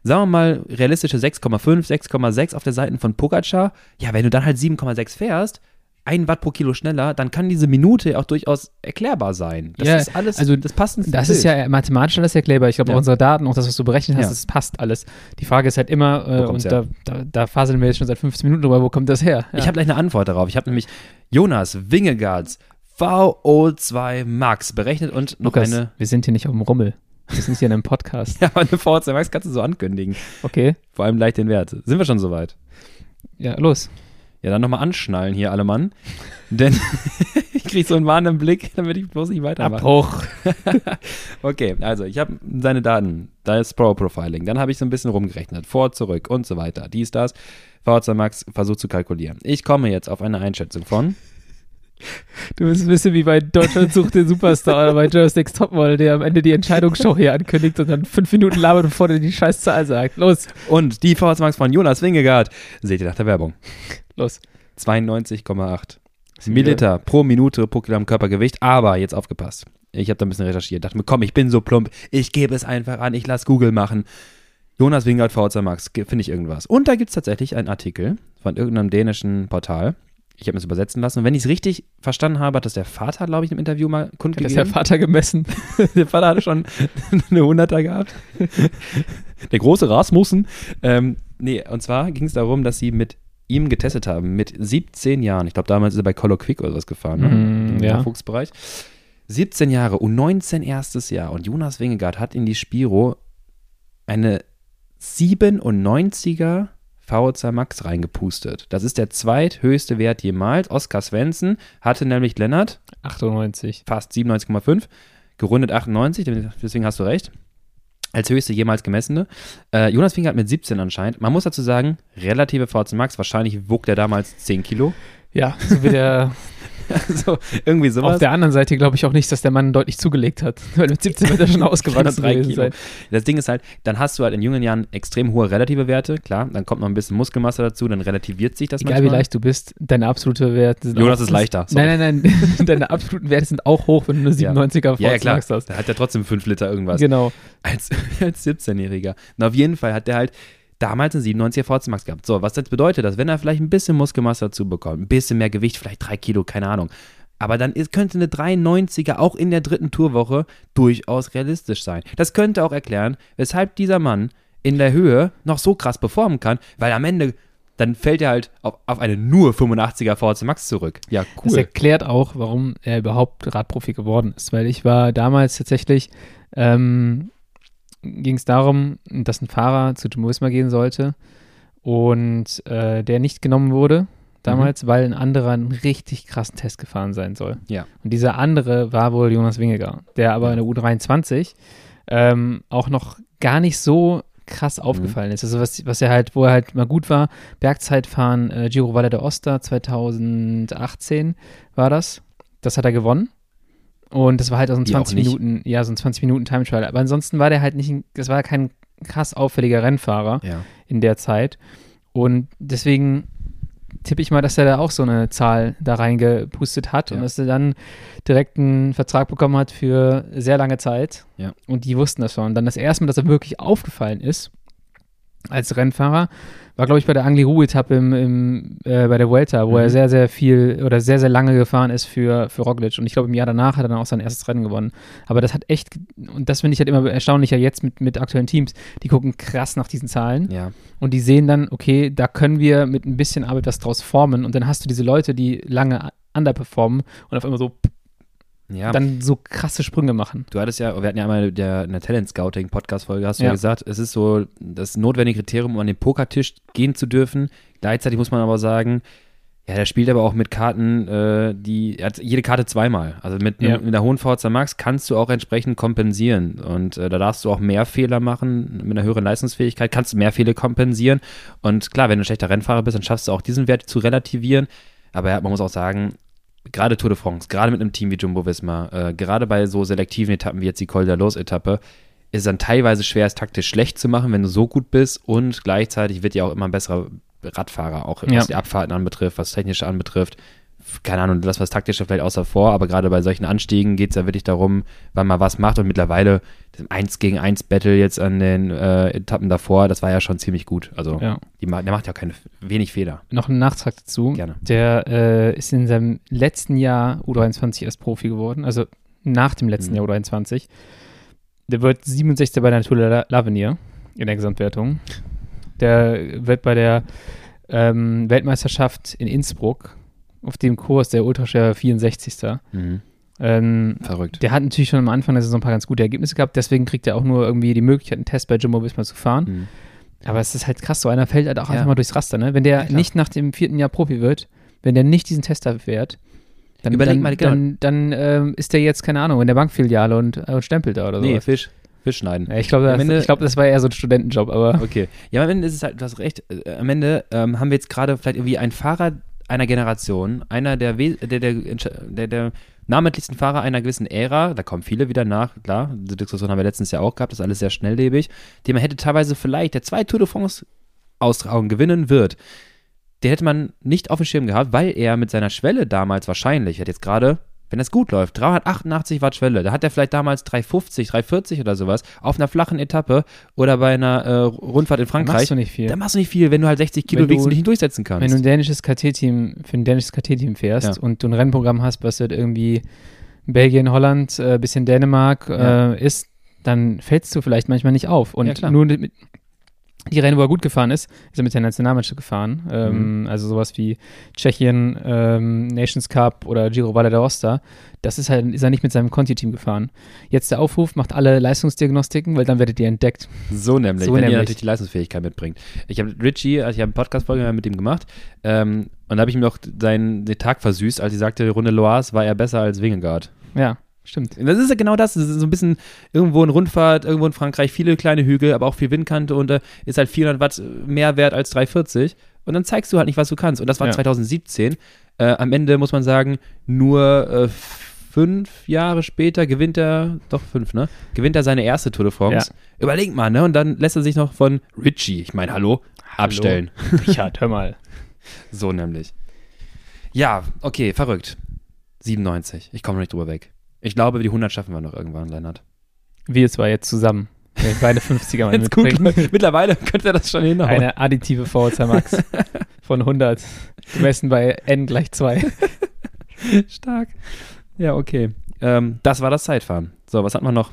[SPEAKER 1] Sagen wir mal realistische 6,5, 6,6 auf der Seite von Pogacar. Ja, wenn du dann halt 7,6 fährst, 1 Watt pro Kilo schneller, dann kann diese Minute auch durchaus erklärbar sein. Das
[SPEAKER 2] Ja,
[SPEAKER 1] ist alles,
[SPEAKER 2] also
[SPEAKER 1] das passt ins
[SPEAKER 2] Das
[SPEAKER 1] Bild.
[SPEAKER 2] ist ja mathematisch alles erklärbar. Ich glaube,
[SPEAKER 1] Ja.
[SPEAKER 2] unsere Daten, auch das, was du berechnet hast,
[SPEAKER 1] Ja.
[SPEAKER 2] das passt alles. Die Frage ist halt immer, äh, und da, da, da faseln wir jetzt schon seit 15 Minuten drüber, wo kommt das her?
[SPEAKER 1] Ich habe gleich eine Antwort darauf. Ich habe nämlich Jonas Wingegards VO2 Max berechnet und noch
[SPEAKER 2] Lukas,
[SPEAKER 1] eine,
[SPEAKER 2] wir sind hier nicht auf dem Rummel. Wir sind hier in einem Podcast. *laughs*
[SPEAKER 1] ja, eine VO2 Max kannst du so ankündigen.
[SPEAKER 2] Okay,
[SPEAKER 1] Vor allem gleich den Wert. Sind wir schon soweit?
[SPEAKER 2] ja, los.
[SPEAKER 1] Ja, dann nochmal anschnallen hier alle Mann. Denn *laughs* ich kriege so einen warnenden Blick, damit ich bloß nicht weitermache.
[SPEAKER 2] Abbruch. *laughs*
[SPEAKER 1] Okay, also ich habe seine Daten. Da ist Pro Profiling. Dann habe ich so ein bisschen rumgerechnet. Vor, zurück und so weiter. Dies, das. VZ Max versucht zu kalkulieren. Ich komme jetzt auf eine Einschätzung von.
[SPEAKER 2] Du bist ein bisschen wie bei Deutschland sucht den Superstar oder bei Next Topmodel, der am Ende die Entscheidungsshow hier ankündigt und dann fünf Minuten labert, bevor der die scheiß Zahl sagt. Los,
[SPEAKER 1] Und die VZ Max von Jonas Wingegaard. Seht ihr nach der Werbung.
[SPEAKER 2] los.
[SPEAKER 1] 92,8 Milliliter pro Minute pro Kilogramm Körpergewicht. Aber jetzt aufgepasst. Ich habe da ein bisschen recherchiert. Dachte mir, komm, ich bin so plump. Ich gebe es einfach an. Ich lasse Google machen. Jonas Wingard, VZ Max, finde ich irgendwas. Und da gibt es tatsächlich einen Artikel von irgendeinem dänischen Portal. Ich habe mir das übersetzen lassen. Und wenn ich es richtig verstanden habe, hat das der Vater, glaube ich, im Interview mal
[SPEAKER 2] Hat das
[SPEAKER 1] kundgegeben.
[SPEAKER 2] der Vater gemessen? *laughs*
[SPEAKER 1] Der Vater hatte schon *laughs* eine Hunderter gehabt. *laughs* Der große Rasmussen. Ähm, nee, und zwar ging es darum, dass sie mit ihm getestet haben, mit 17 Jahren. Ich glaube, damals ist er bei Colo Quick oder was gefahren, ne?
[SPEAKER 2] Mhm,
[SPEAKER 1] Im
[SPEAKER 2] ja.
[SPEAKER 1] Nachwuchsbereich. 17 Jahre und 19 erstes Jahr. Und Jonas Wingegaard hat in die Spiro eine 97er VZ Max reingepustet. Das ist der zweithöchste Wert jemals. Oskar Svensson hatte nämlich Lennart
[SPEAKER 2] 98.
[SPEAKER 1] fast 97,5, gerundet 98, deswegen hast du recht. Als höchste jemals gemessene. Äh, Jonas Finger hat mit 17 anscheinend. Man muss dazu sagen, relative VZ Max, wahrscheinlich wog der damals 10 Kilo.
[SPEAKER 2] Ja, *laughs* so wie der. *laughs*
[SPEAKER 1] also irgendwie
[SPEAKER 2] Auf
[SPEAKER 1] sowas.
[SPEAKER 2] der anderen Seite glaube ich auch nicht, dass der Mann deutlich zugelegt hat. *laughs* Weil mit 17 wird er schon ausgewachsen
[SPEAKER 1] drei
[SPEAKER 2] gewesen
[SPEAKER 1] Kilo.
[SPEAKER 2] sein.
[SPEAKER 1] Das Ding ist halt, dann hast du halt in jungen Jahren extrem hohe relative Werte, klar, dann kommt noch ein bisschen Muskelmasse dazu, dann relativiert sich das
[SPEAKER 2] Egal
[SPEAKER 1] manchmal.
[SPEAKER 2] wie leicht du bist, deine absolute Werte sind
[SPEAKER 1] Jonas
[SPEAKER 2] auch,
[SPEAKER 1] ist leichter, sorry.
[SPEAKER 2] Nein, nein, nein. deine absoluten Werte sind auch hoch, wenn du eine
[SPEAKER 1] Ja.
[SPEAKER 2] 97er
[SPEAKER 1] Ja, ja, klar.
[SPEAKER 2] Hast.
[SPEAKER 1] Da hat er trotzdem 5 Liter irgendwas.
[SPEAKER 2] Genau.
[SPEAKER 1] als, als 17-Jähriger. Und auf jeden Fall hat der halt damals einen 97er VZ Max gehabt. So, was das bedeutet, dass wenn er vielleicht ein bisschen Muskelmasse dazu bekommt, ein bisschen mehr Gewicht, vielleicht drei Kilo, keine Ahnung. Aber dann ist, könnte eine 93er auch in der dritten Tourwoche durchaus realistisch sein. Das könnte auch erklären, weshalb dieser Mann in der Höhe noch so krass performen kann, weil am Ende dann fällt er halt auf, auf eine nur 85er VZ Max zurück. Ja,
[SPEAKER 2] Das
[SPEAKER 1] cool.
[SPEAKER 2] erklärt auch, warum er überhaupt Radprofi geworden ist. Weil ich war damals tatsächlich, ähm, ging es darum, dass ein Fahrer zu Jumbo Visma gehen sollte und äh, der nicht genommen wurde damals, weil ein anderer einen richtig krassen Test gefahren sein soll.
[SPEAKER 1] Ja.
[SPEAKER 2] Und dieser andere war wohl Jonas Wingegar, der aber in der U23 ähm, auch noch gar nicht so krass aufgefallen ist. Also was, was er halt, wo er halt mal gut war, Bergzeitfahren, äh, Giro Valle d'Aosta 2018 war das. Das hat er gewonnen. Und das war halt auch so ein
[SPEAKER 1] Die auch
[SPEAKER 2] 20
[SPEAKER 1] nicht.
[SPEAKER 2] Minuten, ja, so ein 20 Minuten Time Trial. Aber ansonsten war der halt nicht, das war kein krass auffälliger Rennfahrer
[SPEAKER 1] Ja.
[SPEAKER 2] in der Zeit. Und deswegen tippe ich mal, dass er da auch so eine Zahl da reingepustet hat und
[SPEAKER 1] Ja.
[SPEAKER 2] dass er dann direkt einen Vertrag bekommen hat für sehr lange Zeit.
[SPEAKER 1] Ja.
[SPEAKER 2] Und die wussten das schon. Und dann das erste Mal, dass er wirklich aufgefallen ist als Rennfahrer, war, glaube ich, bei der Angli-Ruhe-Etappe im, im, äh, bei der Vuelta, wo
[SPEAKER 1] Mhm.
[SPEAKER 2] er sehr, sehr viel oder sehr, sehr lange gefahren ist für, für Roglic. Und ich glaube, im Jahr danach hat er dann auch sein erstes Rennen gewonnen. Aber das hat echt, und das finde ich halt immer erstaunlicher jetzt mit, mit aktuellen Teams, die gucken krass nach diesen Zahlen
[SPEAKER 1] Ja.
[SPEAKER 2] und die sehen dann, okay, da können wir mit ein bisschen Arbeit was draus formen und dann hast du diese Leute, die lange underperformen und auf einmal so
[SPEAKER 1] Ja.
[SPEAKER 2] dann so krasse Sprünge machen.
[SPEAKER 1] Du hattest ja, wir hatten ja einmal der, in der Talent Scouting Podcast Folge, hast du ja.
[SPEAKER 2] Ja.
[SPEAKER 1] gesagt, es ist so das notwendige Kriterium, um an den Pokertisch gehen zu dürfen. Gleichzeitig muss man aber sagen, ja, der spielt aber auch mit Karten, äh, die, er hat jede Karte zweimal. Also mit,
[SPEAKER 2] Ja.
[SPEAKER 1] mit der hohen VZ Max kannst du auch entsprechend kompensieren. Und äh, da darfst du auch mehr Fehler machen mit einer höheren Leistungsfähigkeit, kannst du mehr Fehler kompensieren. Und klar, wenn du ein schlechter Rennfahrer bist, dann schaffst du auch diesen Wert zu relativieren. Aber ja, man muss auch sagen, gerade Tour de France, gerade mit einem Team wie Jumbo Visma, äh, gerade bei so selektiven Etappen wie jetzt die Col de Los Etappe, ist es dann teilweise schwer, es taktisch schlecht zu machen, wenn du so gut bist und gleichzeitig wird ja auch immer ein besserer Radfahrer, auch
[SPEAKER 2] Ja.
[SPEAKER 1] was die Abfahrten anbetrifft, was Technische anbetrifft. Keine Ahnung, das was Taktische vielleicht außer vor, aber gerade bei solchen Anstiegen geht es ja wirklich darum, wann man was macht und mittlerweile das 1 gegen 1 Battle jetzt an den äh, Etappen davor, das war ja schon ziemlich gut. Also
[SPEAKER 2] Ja.
[SPEAKER 1] die, der macht ja keine wenig Fehler.
[SPEAKER 2] Noch ein Nachtrag dazu.
[SPEAKER 1] Gerne.
[SPEAKER 2] Der äh, ist in seinem letzten Jahr U23 erst Profi geworden, also nach dem letzten
[SPEAKER 1] Mhm.
[SPEAKER 2] Jahr U23. Der wird 67. bei der Tour de La- l'Avenir in der Gesamtwertung. Der wird bei der ähm, Weltmeisterschaft in Innsbruck auf dem Kurs der Ultraschwer 64.
[SPEAKER 1] Mhm.
[SPEAKER 2] Ähm,
[SPEAKER 1] Verrückt.
[SPEAKER 2] der hat natürlich schon am Anfang der Saison ein paar ganz gute Ergebnisse gehabt, deswegen kriegt er auch nur irgendwie die Möglichkeit, einen Test bei Jumbo Visma zu fahren.
[SPEAKER 1] Mhm.
[SPEAKER 2] Aber es ist halt krass, so einer fällt halt auch
[SPEAKER 1] Ja.
[SPEAKER 2] einfach mal durchs Raster, ne? Wenn der
[SPEAKER 1] Ja,
[SPEAKER 2] nicht nach dem vierten Jahr Profi wird, wenn der nicht diesen Test da fährt, dann,
[SPEAKER 1] Überleg
[SPEAKER 2] dann,
[SPEAKER 1] mal, genau.
[SPEAKER 2] dann, dann ähm, ist der jetzt, keine Ahnung, in der Bankfiliale und, äh, und stempelt da oder so.
[SPEAKER 1] Nee, Fisch. Fisch schneiden.
[SPEAKER 2] Ja, ich glaube, das,
[SPEAKER 1] Ende-
[SPEAKER 2] ich glaub, das war eher so ein Studentenjob, aber
[SPEAKER 1] Okay. Ja, am Ende ist es halt, du hast recht, äh, am Ende ähm, haben wir jetzt gerade vielleicht irgendwie einen Fahrer einer Generation, einer der, we- der, der, der, der namentlichsten Fahrer einer gewissen Ära, da kommen viele wieder nach, klar, diese Diskussion haben wir letztens ja auch gehabt, das ist alles sehr schnelllebig, den man hätte teilweise vielleicht, der zwei Tour de France Austragung gewinnen wird, den hätte man nicht auf dem Schirm gehabt, weil er mit seiner Schwelle damals wahrscheinlich, hat jetzt gerade, wenn es gut läuft, 388 Watt Schwelle, da hat er vielleicht damals 350, 340 oder sowas auf einer flachen Etappe oder bei einer äh, Rundfahrt in
[SPEAKER 2] da
[SPEAKER 1] Frankreich.
[SPEAKER 2] machst du nicht viel.
[SPEAKER 1] Da machst du nicht viel, wenn du halt 60 Kilo
[SPEAKER 2] Wenn du-
[SPEAKER 1] wiegst und dich nicht durchsetzen kannst.
[SPEAKER 2] Wenn du ein dänisches KT-Team, für ein dänisches KT-Team fährst
[SPEAKER 1] Ja.
[SPEAKER 2] und du ein Rennprogramm hast, was halt irgendwie Belgien, Holland, äh, bisschen Dänemark
[SPEAKER 1] Ja.
[SPEAKER 2] äh, ist, dann fällst du vielleicht manchmal nicht auf. Und
[SPEAKER 1] Ja, klar.
[SPEAKER 2] nur mit, die Rennen, wo er gut gefahren ist, ist er mit der Nationalmannschaft gefahren.
[SPEAKER 1] Mhm.
[SPEAKER 2] Ähm, also sowas wie Tschechien, ähm, Nations Cup oder Giro Valle d'Aosta. Das ist halt, ist er nicht mit seinem Conti-Team gefahren. Jetzt der Aufruf, macht alle Leistungsdiagnostiken, weil dann werdet ihr entdeckt.
[SPEAKER 1] so nämlich,
[SPEAKER 2] So
[SPEAKER 1] wenn ihr
[SPEAKER 2] nämlich.
[SPEAKER 1] natürlich die Leistungsfähigkeit mitbringt. Ich habe Richie, also ich habe eine Podcast-Folge mit ihm gemacht ähm, und da habe ich ihm noch seinen den Tag versüßt, als ich sagte, Runde Loire war er besser als Wingegaard.
[SPEAKER 2] Ja, stimmt.
[SPEAKER 1] Das ist ja genau das. Das ist so ein bisschen irgendwo in Rundfahrt, irgendwo in Frankreich, viele kleine Hügel, aber auch viel Windkante und äh, ist halt 400 Watt mehr wert als 340. Und dann zeigst du halt nicht, was du kannst. Und das war
[SPEAKER 2] Ja.
[SPEAKER 1] 2017. Äh, am Ende muss man sagen, nur äh, fünf Jahre später gewinnt er, doch fünf, ne? Gewinnt er seine erste Tour de France. Überleg mal, ne? Und dann lässt er sich noch von Richie, ich meine, hallo, abstellen. *laughs*
[SPEAKER 2] Richard, hör mal.
[SPEAKER 1] So nämlich. Ja, okay, verrückt. 97. Ich komme noch nicht drüber weg. Ich glaube, die 100 schaffen wir noch irgendwann, Lennart.
[SPEAKER 2] Wir zwei jetzt zusammen. Wenn ich beide 50er mal
[SPEAKER 1] gut
[SPEAKER 2] mitbringen.
[SPEAKER 1] läuft. Mittlerweile könnte er das schon hinhauen.
[SPEAKER 2] Eine additive VHC Max *laughs* von 100. Gemessen bei n gleich 2. *laughs*
[SPEAKER 1] Stark. Ja, okay. Ähm, das war das Zeitfahren. So, was hat man noch?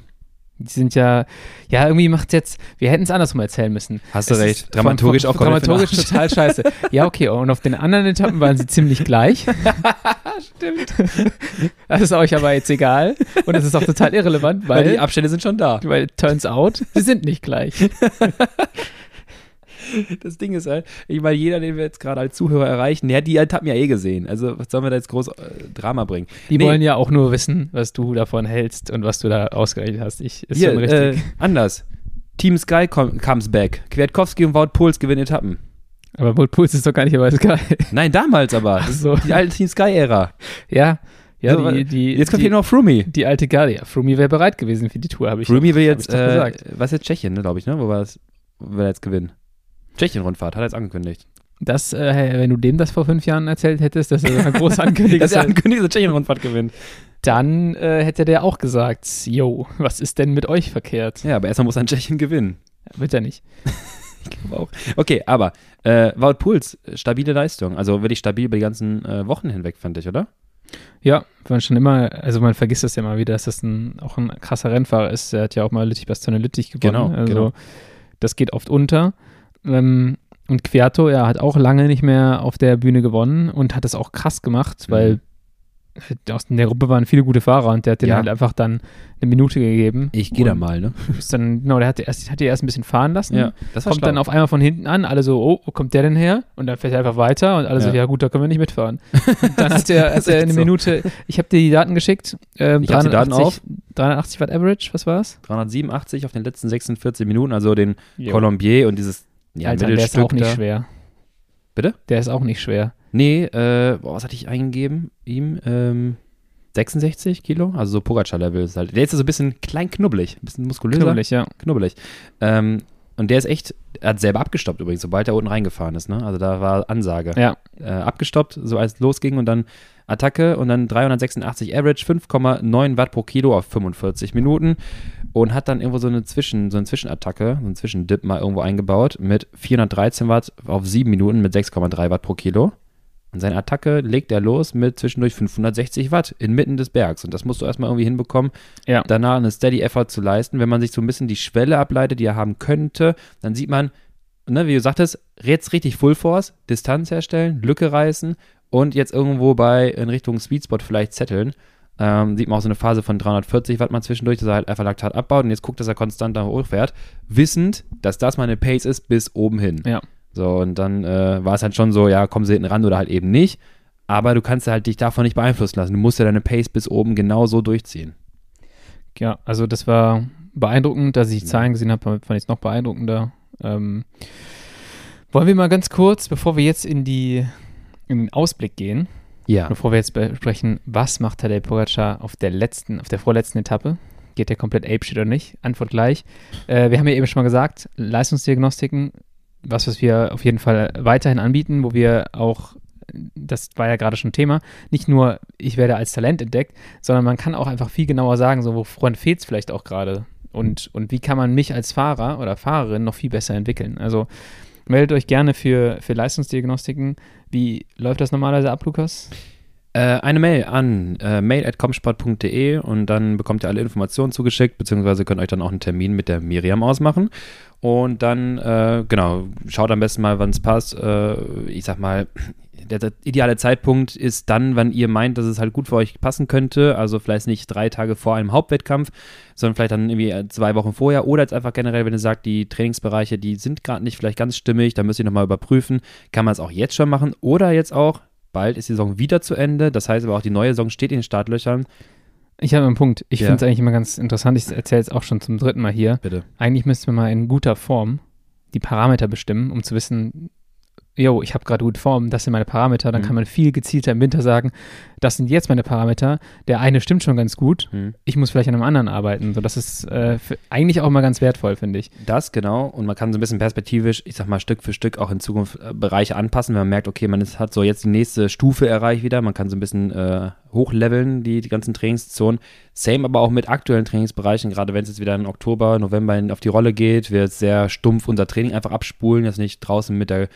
[SPEAKER 2] Die sind ja, ja, irgendwie macht jetzt, wir hätten es andersrum erzählen müssen.
[SPEAKER 1] Hast du
[SPEAKER 2] Es
[SPEAKER 1] recht. Dramaturgisch
[SPEAKER 2] von,
[SPEAKER 1] auch
[SPEAKER 2] von, Dramaturgisch total scheiße. Ja, okay, und auf den anderen Etappen waren sie ziemlich gleich. *laughs*
[SPEAKER 1] Stimmt.
[SPEAKER 2] Das ist euch aber jetzt egal. Und es ist auch total irrelevant,
[SPEAKER 1] Weil die
[SPEAKER 2] weil,
[SPEAKER 1] Abstände sind schon da.
[SPEAKER 2] weil turns out, sie sind nicht gleich. *laughs* *laughs*
[SPEAKER 1] Das Ding ist halt, ich meine, jeder, den wir jetzt gerade als Zuhörer erreichen, der hat die Etappen ja eh gesehen. Also, was sollen wir da jetzt groß äh, Drama bringen?
[SPEAKER 2] Die
[SPEAKER 1] Nee.
[SPEAKER 2] wollen ja auch nur wissen, was du davon hältst und was du da ausgerechnet hast. Ich, ist
[SPEAKER 1] Hier,
[SPEAKER 2] schon
[SPEAKER 1] äh,
[SPEAKER 2] richtig.
[SPEAKER 1] anders. Team Sky com comes back. Kwiatkowski und Wout Puls gewinnen Etappen.
[SPEAKER 2] aber Wout Puls ist doch gar nicht aber ist geil.
[SPEAKER 1] Nein, damals aber. Ist
[SPEAKER 2] so.
[SPEAKER 1] die alte Team Sky-Ära.
[SPEAKER 2] Ja, Ja,
[SPEAKER 1] So,
[SPEAKER 2] die, die,
[SPEAKER 1] Jetzt kommt
[SPEAKER 2] die,
[SPEAKER 1] hier noch Frumi.
[SPEAKER 2] die alte Garde. Ja, Frumi wäre bereit gewesen für die Tour, habe ich
[SPEAKER 1] Frumi will jetzt, äh, was jetzt Tschechien, ne, glaube ich, ne? Wo war das? Will er jetzt gewinnen? Tschechien-Rundfahrt, hat er jetzt angekündigt.
[SPEAKER 2] Das, äh, wenn du dem das vor fünf Jahren erzählt hättest, dass er so eine große Ankündigung *laughs*
[SPEAKER 1] Dass er ankündigt, dass er Tschechien-Rundfahrt gewinnt.
[SPEAKER 2] dann äh, hätte der auch gesagt, yo, was ist denn mit euch verkehrt?
[SPEAKER 1] Ja, aber erstmal muss er in Tschechien gewinnen.
[SPEAKER 2] Wird er nicht. *laughs*
[SPEAKER 1] Aber auch. Okay, aber äh, Wout Puls, stabile Leistung. Also wirklich stabil über die ganzen äh, Wochen hinweg, fand ich, oder?
[SPEAKER 2] Ja, man schon immer, also man vergisst das ja mal wieder, dass das ein, auch ein krasser Rennfahrer ist. Er hat ja auch mal Lüttich Bastogne Lüttich gewonnen.
[SPEAKER 1] Genau,
[SPEAKER 2] also
[SPEAKER 1] genau.
[SPEAKER 2] das geht oft unter. Ähm, und Querto, er hat auch lange nicht mehr auf der Bühne gewonnen und hat das auch krass gemacht, weil aus der Gruppe waren viele gute Fahrer und der hat den
[SPEAKER 1] Mhm. Ja.
[SPEAKER 2] halt einfach dann eine Minute gegeben.
[SPEAKER 1] Ich gehe da mal, ne?
[SPEAKER 2] Dann, genau, der hat, erst, hat die erst ein bisschen fahren lassen.
[SPEAKER 1] das
[SPEAKER 2] Kommt dann auf einmal von hinten an, alle so, oh, wo kommt der denn her? Und dann fährt er einfach weiter und alle so,
[SPEAKER 1] Ja.
[SPEAKER 2] ja gut, da können wir nicht mitfahren. *laughs* Und dann hat er,
[SPEAKER 1] Das
[SPEAKER 2] hat er eine
[SPEAKER 1] so.
[SPEAKER 2] Minute, ich habe dir die Daten geschickt, ähm,
[SPEAKER 1] Ich hab die Daten
[SPEAKER 2] 380 380 Watt Average, was war's?
[SPEAKER 1] 387 auf den letzten 46 Minuten, also den
[SPEAKER 2] Jo.
[SPEAKER 1] Colombier und dieses ja,
[SPEAKER 2] Alter, der ist auch nicht
[SPEAKER 1] da.
[SPEAKER 2] schwer.
[SPEAKER 1] Bitte?
[SPEAKER 2] Der ist auch nicht schwer.
[SPEAKER 1] Nee, äh, boah, was hatte ich eingegeben? Ihm, ähm, 66 Kilo, also so Pogacar-Level ist halt. Der ist ja so ein bisschen klein knubbelig, ein bisschen muskulöser.
[SPEAKER 2] Knubbelig, ja.
[SPEAKER 1] knubbelig. Ähm, und der ist echt, er hat selber abgestoppt übrigens, sobald er unten reingefahren ist, ne? Also da war Ansage.
[SPEAKER 2] Ja.
[SPEAKER 1] Äh, abgestoppt, so als es losging und dann Attacke und dann 386 Average, 5,9 Watt pro Kilo auf 45 Minuten und hat dann irgendwo so eine Zwischen, so eine Zwischenattacke, so einen Zwischendip mal irgendwo eingebaut mit 413 Watt auf 7 Minuten mit 6,3 Watt pro Kilo. Und seine Attacke legt er los mit zwischendurch 560 Watt inmitten des Bergs. Und das musst du erstmal irgendwie hinbekommen,
[SPEAKER 2] Ja.
[SPEAKER 1] danach eine Steady Effort zu leisten. Wenn man sich so ein bisschen die Schwelle ableitet, die er haben könnte, dann sieht man, ne, wie du sagtest, jetzt richtig Full Force, Distanz herstellen, Lücke reißen und jetzt irgendwo bei in Richtung Sweet Spot vielleicht zetteln. Ähm, sieht man auch so eine Phase von 340 Watt mal zwischendurch, dass er halt einfach Laktat abbaut und jetzt guckt, dass er konstant da hochfährt, wissend, dass das mal eine Pace ist bis oben hin.
[SPEAKER 2] Ja.
[SPEAKER 1] So, und dann äh, war es halt schon so, ja, kommen sie hinten ran oder halt eben nicht. Aber du kannst halt dich davon nicht beeinflussen lassen. Du musst ja deine Pace bis oben genau so durchziehen.
[SPEAKER 2] Ja, also das war beeindruckend, dass ich die Zahlen gesehen habe, fand ich es noch beeindruckender. Ähm, wollen wir mal ganz kurz, bevor wir jetzt in die in den Ausblick gehen,
[SPEAKER 1] Ja.
[SPEAKER 2] bevor wir jetzt besprechen, was macht Tadej Pogacar auf der letzten, auf der vorletzten Etappe? Geht der komplett apeshit oder nicht? Antwort gleich. Äh, wir haben ja eben schon mal gesagt, Leistungsdiagnostiken, was, was wir auf jeden Fall weiterhin anbieten, wo wir auch, das war ja gerade schon Thema, nicht nur ich werde als Talent entdeckt, sondern man kann auch einfach viel genauer sagen, so woran fehlt es vielleicht auch gerade und, und wie kann man mich als Fahrer oder Fahrerin noch viel besser entwickeln. Also meldet euch gerne für, für Leistungsdiagnostiken. Wie läuft das normalerweise ab, Lukas?
[SPEAKER 1] Äh, eine Mail an äh, mail.comsport.de und dann bekommt ihr alle Informationen zugeschickt, beziehungsweise könnt euch dann auch einen Termin mit der Miriam ausmachen. Und dann, äh, genau, schaut am besten mal, wann es passt. Äh, ich sag mal, der, der ideale Zeitpunkt ist dann, wann ihr meint, dass es halt gut für euch passen könnte. Also vielleicht nicht drei Tage vor einem Hauptwettkampf, sondern vielleicht dann irgendwie äh, zwei Wochen vorher. Oder jetzt einfach generell, wenn ihr sagt, die Trainingsbereiche, die sind gerade nicht vielleicht ganz stimmig, da müsst ihr nochmal überprüfen. Kann man es auch jetzt schon machen oder jetzt auch Bald ist die Saison wieder zu Ende. Das heißt aber auch, die neue Saison steht in den Startlöchern.
[SPEAKER 2] Ich habe einen Punkt. Ich
[SPEAKER 1] Ja.
[SPEAKER 2] finde es eigentlich immer ganz interessant. Ich erzähle es auch schon zum dritten Mal hier.
[SPEAKER 1] Bitte.
[SPEAKER 2] Eigentlich müssten wir mal in guter Form die Parameter bestimmen, um zu wissen, yo, ich habe gerade gute Form, das sind meine Parameter. Dann
[SPEAKER 1] Mhm.
[SPEAKER 2] kann man viel gezielter im Winter sagen, das sind jetzt meine Parameter. Der eine stimmt schon ganz gut.
[SPEAKER 1] Hm.
[SPEAKER 2] Ich muss vielleicht an einem anderen arbeiten. So, das ist äh, für, eigentlich auch mal ganz wertvoll, finde ich.
[SPEAKER 1] Das genau. Und man kann so ein bisschen perspektivisch, ich sag mal, Stück für Stück auch in Zukunft äh, Bereiche anpassen, wenn man merkt, okay, man ist, hat so jetzt die nächste Stufe erreicht wieder. Man kann so ein bisschen äh, hochleveln, die, die ganzen Trainingszonen. Same aber auch mit aktuellen Trainingsbereichen, gerade wenn es jetzt wieder in Oktober, November auf die Rolle geht, wir sehr stumpf unser Training einfach abspulen, jetzt nicht draußen mit der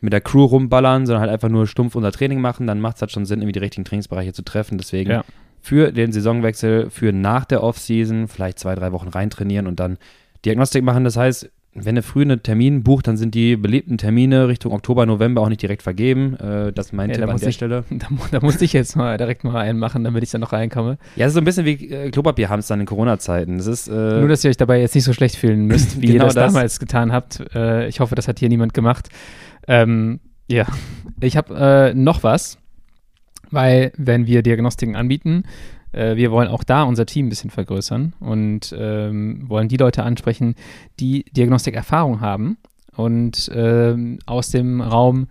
[SPEAKER 1] mit der Crew rumballern, sondern halt einfach nur stumpf unser Training machen, dann macht es halt schon Sinn, irgendwie die richtigen Trainingsbereiche zu treffen. Deswegen
[SPEAKER 2] Ja.
[SPEAKER 1] für den Saisonwechsel, für nach der Offseason, vielleicht zwei, drei Wochen reintrainieren und dann Diagnostik machen. Das heißt, wenn ihr früh einen Termin bucht, dann sind die beliebten Termine Richtung Oktober, November auch nicht direkt vergeben. Äh, das ist mein
[SPEAKER 2] Ja,
[SPEAKER 1] Tipp
[SPEAKER 2] da
[SPEAKER 1] an
[SPEAKER 2] muss
[SPEAKER 1] der
[SPEAKER 2] ich-
[SPEAKER 1] Stelle. *laughs*
[SPEAKER 2] Da, da musste ich jetzt mal direkt mal einen machen, damit ich da noch reinkomme.
[SPEAKER 1] Ja, es ist so ein bisschen wie äh, Klopapierhamstern in Corona-Zeiten. Das ist, äh,
[SPEAKER 2] Nur, dass ihr euch dabei jetzt nicht so schlecht fühlen müsst, wie *laughs* ihr
[SPEAKER 1] Genau
[SPEAKER 2] das,
[SPEAKER 1] das.
[SPEAKER 2] damals getan habt. Äh, ich hoffe, das hat hier niemand gemacht. Ähm, ja, ich habe äh, noch was, weil wenn wir Diagnostiken anbieten, äh, wir wollen auch da unser Team ein bisschen vergrößern und ähm, wollen die Leute ansprechen, die Diagnostikerfahrung haben und ähm, aus dem Raum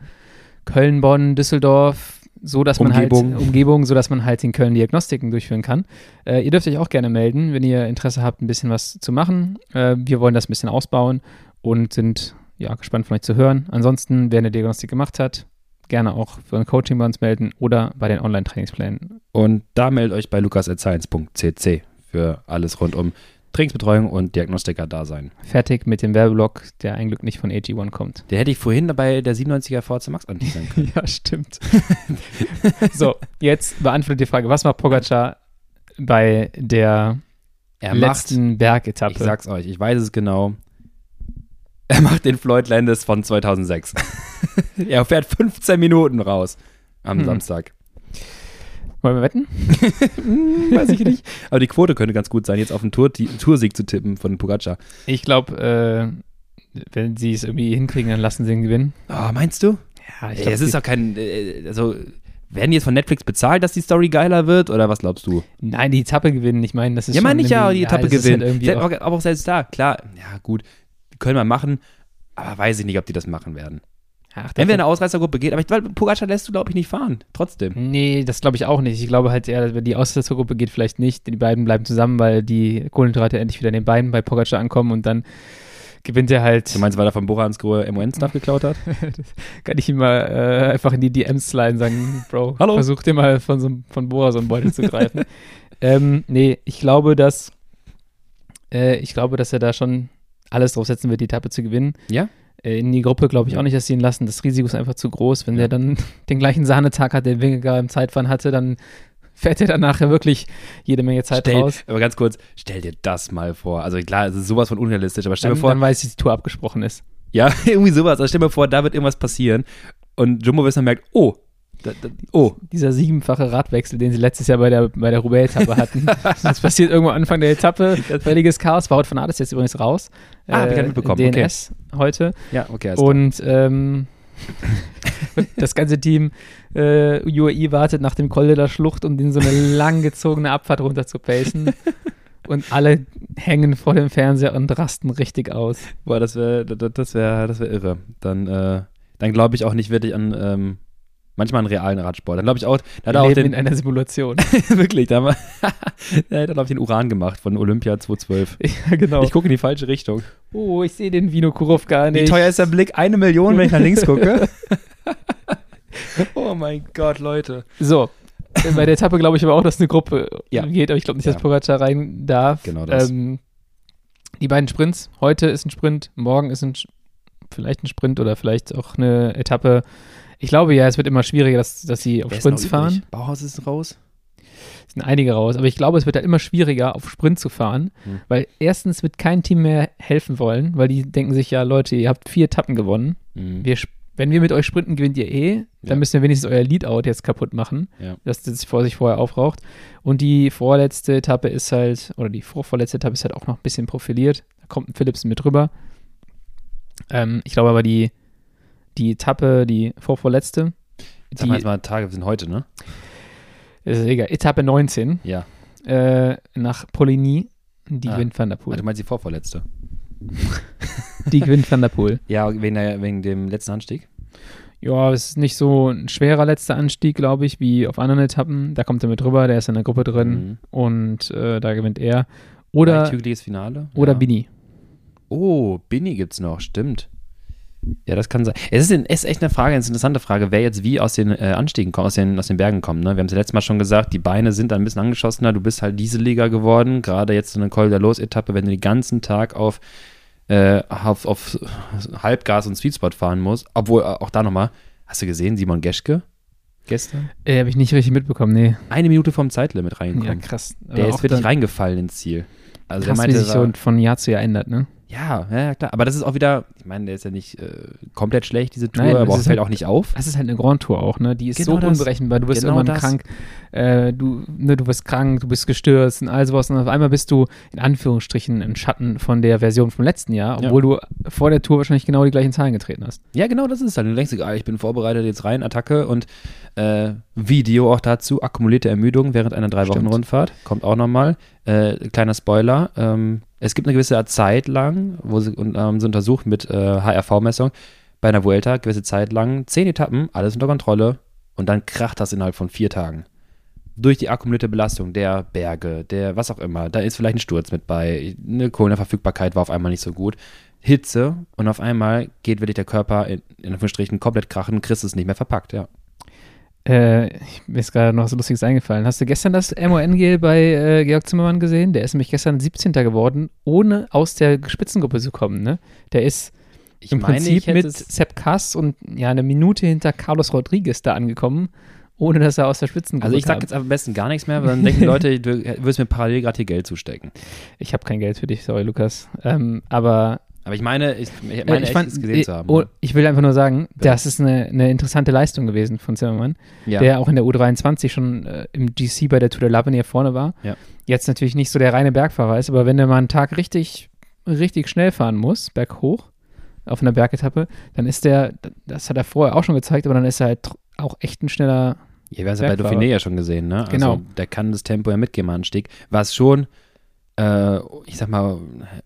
[SPEAKER 2] Köln, Bonn, Düsseldorf, so dass man
[SPEAKER 1] Umgebung.
[SPEAKER 2] halt Umgebung, so dass man halt in Köln Diagnostiken durchführen kann. Äh, ihr dürft euch auch gerne melden, wenn ihr Interesse habt, ein bisschen was zu machen. Äh, wir wollen das ein bisschen ausbauen und sind ja gespannt von euch zu hören. Ansonsten, wer eine Diagnostik gemacht hat, gerne auch für ein Coaching bei uns melden oder bei den Online-Trainingsplänen.
[SPEAKER 1] Und da meldet euch bei lukas.science.cc für alles rund um Trainingsbetreuung und Diagnostiker-Dasein.
[SPEAKER 2] Fertig mit dem Werbeblock, der ein Glück nicht von AG1 kommt.
[SPEAKER 1] Der hätte ich vorhin bei der 97er VC Max anteasern *laughs* können.
[SPEAKER 2] Ja, stimmt. so, jetzt beantwortet die Frage, was macht Pogacar bei der
[SPEAKER 1] Er macht,
[SPEAKER 2] letzten Bergetappe?
[SPEAKER 1] ich sag's euch, ich weiß es genau. *laughs* Er macht den Floyd Landis von 2006. *laughs* er fährt 15 Minuten raus am
[SPEAKER 2] Hm.
[SPEAKER 1] Samstag.
[SPEAKER 2] Wollen wir wetten? *laughs*
[SPEAKER 1] Hm, weiß ich nicht. Aber die Quote könnte ganz gut sein, jetzt auf den Tour, Toursieg zu tippen von Pogacar.
[SPEAKER 2] Ich glaube, äh, wenn sie es irgendwie hinkriegen, dann lassen sie ihn gewinnen.
[SPEAKER 1] Oh, meinst du?
[SPEAKER 2] Ja,
[SPEAKER 1] Ey, es ist doch kein, äh, also, werden die jetzt von Netflix bezahlt, dass die Story geiler wird oder was glaubst du?
[SPEAKER 2] Nein, die Etappe gewinnen. Ich meine, das ist
[SPEAKER 1] ja, meine ich ja, die Etappe
[SPEAKER 2] ist
[SPEAKER 1] gewinnen.
[SPEAKER 2] Halt
[SPEAKER 1] aber auch selbst da, klar, ja gut, können wir machen, aber weiß ich nicht, ob die das machen werden.
[SPEAKER 2] ach,
[SPEAKER 1] Wenn wir eine Ausreißergruppe geht, aber ich, weil Pogacar lässt du, glaube ich, nicht fahren, trotzdem.
[SPEAKER 2] Nee, das glaube ich auch nicht. Ich glaube halt eher, wenn die Ausreißergruppe geht, vielleicht nicht. Die beiden bleiben zusammen, weil die Kohlenhydrate endlich wieder in den Beinen bei Pogacar ankommen und dann gewinnt er halt.
[SPEAKER 1] Du meinst, weil er von Bora ins Grohe MON-Stuff geklaut hat? *laughs*
[SPEAKER 2] Kann ich ihm mal äh, einfach in die DMs sliden und sagen, Bro, *laughs*
[SPEAKER 1] Hallo.
[SPEAKER 2] versuch dir mal von, so, von Bora so einen Beutel zu greifen. *laughs* ähm, nee, ich glaube, dass äh, ich glaube, dass er da schon alles drauf setzen wird, die Etappe zu gewinnen.
[SPEAKER 1] Ja?
[SPEAKER 2] Äh, in die Gruppe glaube ich auch nicht, dass sie ihn lassen. Das Risiko ist einfach zu groß. Wenn
[SPEAKER 1] Ja.
[SPEAKER 2] der dann *laughs* den gleichen Sahnetag hat, den Wingegar im Zeitfahren hatte, dann *laughs* fährt er dann nachher wirklich jede Menge Zeit
[SPEAKER 1] Stell,
[SPEAKER 2] raus.
[SPEAKER 1] aber ganz kurz, stell dir das mal vor. Also klar, es ist sowas von unrealistisch, aber stell
[SPEAKER 2] Dann,
[SPEAKER 1] mir vor,
[SPEAKER 2] dann weiß ich, dass die Tour abgesprochen ist.
[SPEAKER 1] ja, *laughs* irgendwie sowas. Also stell mir vor, da wird irgendwas passieren und Jumbo Visma merkt, oh, da, da, oh,
[SPEAKER 2] dieser siebenfache Radwechsel, den sie letztes Jahr bei der, bei der Roubaix-Etappe hatten. *laughs* das passiert irgendwo Anfang der Etappe. Völliges Chaos. Wout von ist jetzt übrigens raus. Äh,
[SPEAKER 1] Ah, hab ich nicht mitbekommen.
[SPEAKER 2] DNS heute.
[SPEAKER 1] ja, okay.
[SPEAKER 2] Und ähm, *laughs* das ganze Team äh, UAE wartet nach dem Col de la Schlucht, um den so eine langgezogene Abfahrt runter zu pacen. Und alle hängen vor dem Fernseher und rasten richtig aus.
[SPEAKER 1] Boah, das wäre das wär, das wär irre. Dann, äh, dann glaube ich auch nicht wirklich an, ähm, manchmal an realen Radsport. Dann glaube ich auch, da hat er auch den,
[SPEAKER 2] in einer Simulation. *laughs*
[SPEAKER 1] wirklich, da, haben wir- da hat er, *laughs* glaube ich, den Uran gemacht von Olympia 2012. *laughs*
[SPEAKER 2] ja, genau.
[SPEAKER 1] Ich gucke in die falsche Richtung.
[SPEAKER 2] oh, ich sehe den Vino Kurov gar nicht.
[SPEAKER 1] Wie teuer ist der Blick? Eine Million, wenn ich nach links gucke? oh mein Gott, Leute.
[SPEAKER 2] So, äh, bei der Etappe glaube ich aber auch, dass eine Gruppe
[SPEAKER 1] Ja.
[SPEAKER 2] geht, aber ich glaube nicht, dass
[SPEAKER 1] Ja.
[SPEAKER 2] Pogacar rein darf.
[SPEAKER 1] Genau das.
[SPEAKER 2] Ähm, die beiden Sprints, heute ist ein Sprint, morgen ist ein, vielleicht ein Sprint oder vielleicht auch eine Etappe. Ich glaube ja, es wird immer schwieriger, dass, dass sie auf
[SPEAKER 1] Wer
[SPEAKER 2] Sprints fahren.
[SPEAKER 1] Bauhaus ist raus.
[SPEAKER 2] Es sind einige raus, aber ich glaube, es wird halt immer schwieriger, auf Sprint zu fahren,
[SPEAKER 1] Hm.
[SPEAKER 2] weil erstens wird kein Team mehr helfen wollen, weil die denken sich ja, Leute, ihr habt vier Etappen gewonnen.
[SPEAKER 1] Mhm.
[SPEAKER 2] Wir, wenn wir mit euch sprinten, gewinnt ihr eh.
[SPEAKER 1] Ja.
[SPEAKER 2] Dann müsst ihr wenigstens euer Leadout jetzt kaputt machen,
[SPEAKER 1] Ja.
[SPEAKER 2] dass das vor sich vorher aufraucht. Und die vorletzte Etappe ist halt, oder die vorvorletzte Etappe ist halt auch noch ein bisschen profiliert. Da kommt ein Philipsen mit rüber. Ähm, ich glaube aber, die, die Etappe, die vorvorletzte,
[SPEAKER 1] mal
[SPEAKER 2] die,
[SPEAKER 1] jetzt mal Tage, wir sind heute, ne?
[SPEAKER 2] ist egal, Etappe 19
[SPEAKER 1] Ja.
[SPEAKER 2] äh, nach Poligny, die
[SPEAKER 1] Ah.
[SPEAKER 2] gewinnt Van der Poel.
[SPEAKER 1] Warte, du meinst die vorvorletzte? *laughs*
[SPEAKER 2] Die gewinnt Van der Poel.
[SPEAKER 1] Ja, wegen, der, wegen dem letzten Anstieg.
[SPEAKER 2] Ja, es ist nicht so ein schwerer letzter Anstieg, glaube ich, wie auf anderen Etappen. Da kommt er mit rüber, der ist in der Gruppe drin
[SPEAKER 1] Mhm.
[SPEAKER 2] und äh, da gewinnt er. Oder,
[SPEAKER 1] hügeliges Finale.
[SPEAKER 2] oder
[SPEAKER 1] ja.
[SPEAKER 2] Bini.
[SPEAKER 1] Oh, Binny gibt's noch, stimmt. Ja, das kann sein. Es ist, ist echt eine Frage, eine interessante Frage, wer jetzt wie aus den äh, Anstiegen kommt, aus den, aus den Bergen kommt. Ne? Wir haben es ja letztes Mal schon gesagt, die Beine sind ein bisschen angeschossener, du bist halt dieseliger geworden, gerade jetzt so eine Col der Los-Etappe, wenn du den ganzen Tag auf, äh, auf, auf Halbgas und Sweetspot fahren musst. Obwohl, äh, auch da nochmal, hast du gesehen, Simon Geschke gestern?
[SPEAKER 2] Äh, Habe ich nicht richtig mitbekommen, nee.
[SPEAKER 1] Eine Minute vom Zeitlimit
[SPEAKER 2] Ja,
[SPEAKER 1] reingekommen.
[SPEAKER 2] krass.
[SPEAKER 1] der
[SPEAKER 2] Aber
[SPEAKER 1] ist
[SPEAKER 2] auch
[SPEAKER 1] wirklich reingefallen ins Ziel. Also der
[SPEAKER 2] krass,
[SPEAKER 1] meinte,
[SPEAKER 2] wie sich so von Jahr zu Jahr ändert, ne?
[SPEAKER 1] Ja, ja, ja, klar. Aber das ist auch wieder, ich meine, der ist ja nicht äh, komplett schlecht, diese Tour,
[SPEAKER 2] Nein,
[SPEAKER 1] aber
[SPEAKER 2] ist
[SPEAKER 1] fällt
[SPEAKER 2] halt-
[SPEAKER 1] auch nicht auf.
[SPEAKER 2] Das ist halt eine Grand Tour auch, ne? Die ist
[SPEAKER 1] Genau
[SPEAKER 2] so
[SPEAKER 1] das.
[SPEAKER 2] unberechenbar. Du wirst
[SPEAKER 1] Genau
[SPEAKER 2] irgendwann
[SPEAKER 1] das.
[SPEAKER 2] krank, äh, du, ne, du wirst krank, du bist gestürzt und all sowas. Und auf einmal bist du in Anführungsstrichen im Schatten von der Version vom letzten Jahr,
[SPEAKER 1] Ja.
[SPEAKER 2] obwohl du vor der Tour wahrscheinlich genau die gleichen Zahlen getreten hast.
[SPEAKER 1] Ja, genau, das ist es halt. Du denkst, ah, ich bin vorbereitet, jetzt rein, Attacke und äh, Video auch dazu, akkumulierte Ermüdung während einer drei Wochen. Rundfahrt. Kommt auch nochmal. Äh, kleiner Spoiler. Ähm, es gibt eine gewisse Zeit lang, wo sie und, ähm, sie untersucht mit äh, HRV-Messung bei einer Vuelta, gewisse Zeit lang, zehn Etappen, alles unter Kontrolle und dann kracht das innerhalb von vier Tagen. Durch die akkumulierte Belastung der Berge, der was auch immer, da ist vielleicht ein Sturz mit bei, eine Kohlenverfügbarkeit war auf einmal nicht so gut, Hitze und auf einmal geht wirklich der Körper in, in Anführungsstrichen komplett krachen, kriegst es nicht mehr verpackt, ja.
[SPEAKER 2] Äh, ich, mir ist gerade noch so Lustiges eingefallen. Hast du gestern das MON-Gel bei äh, Georg Zimmermann gesehen? Der ist nämlich gestern 17. geworden, ohne aus der Spitzengruppe zu kommen. Ne? Der ist
[SPEAKER 1] Ich
[SPEAKER 2] im
[SPEAKER 1] meine,
[SPEAKER 2] Prinzip mit Sepp Kass und ja eine Minute hinter Carlos Rodriguez da angekommen, ohne dass er aus der Spitzengruppe
[SPEAKER 1] Also ich sag
[SPEAKER 2] kam.
[SPEAKER 1] jetzt am besten gar nichts mehr, weil dann denken die *laughs* Leute, du wirst mir parallel gerade hier Geld zustecken.
[SPEAKER 2] Ich habe kein Geld für dich, sorry Lukas. Ähm, aber
[SPEAKER 1] Aber ich meine, ich, ich meine
[SPEAKER 2] ich, fand,
[SPEAKER 1] es gesehen
[SPEAKER 2] äh,
[SPEAKER 1] zu haben.
[SPEAKER 2] oh, ich will einfach nur sagen,
[SPEAKER 1] Ja.
[SPEAKER 2] das ist eine, eine interessante Leistung gewesen von Zimmermann,
[SPEAKER 1] ja.
[SPEAKER 2] der auch in der U23 schon äh, im GC bei der Tour de Lavenir vorne war.
[SPEAKER 1] Ja.
[SPEAKER 2] Jetzt natürlich nicht so der reine Bergfahrer ist, aber wenn er mal einen Tag richtig, richtig schnell fahren muss, berghoch, auf einer Bergetappe, dann ist der, das hat er vorher auch schon gezeigt, aber dann ist er halt auch echt ein schneller
[SPEAKER 1] Ja, wir haben es ja bei. Dauphiné ja schon gesehen, ne? Also,
[SPEAKER 2] Genau.
[SPEAKER 1] Der kann das Tempo ja mitgeben, Anstieg. Was schon, ich sag mal,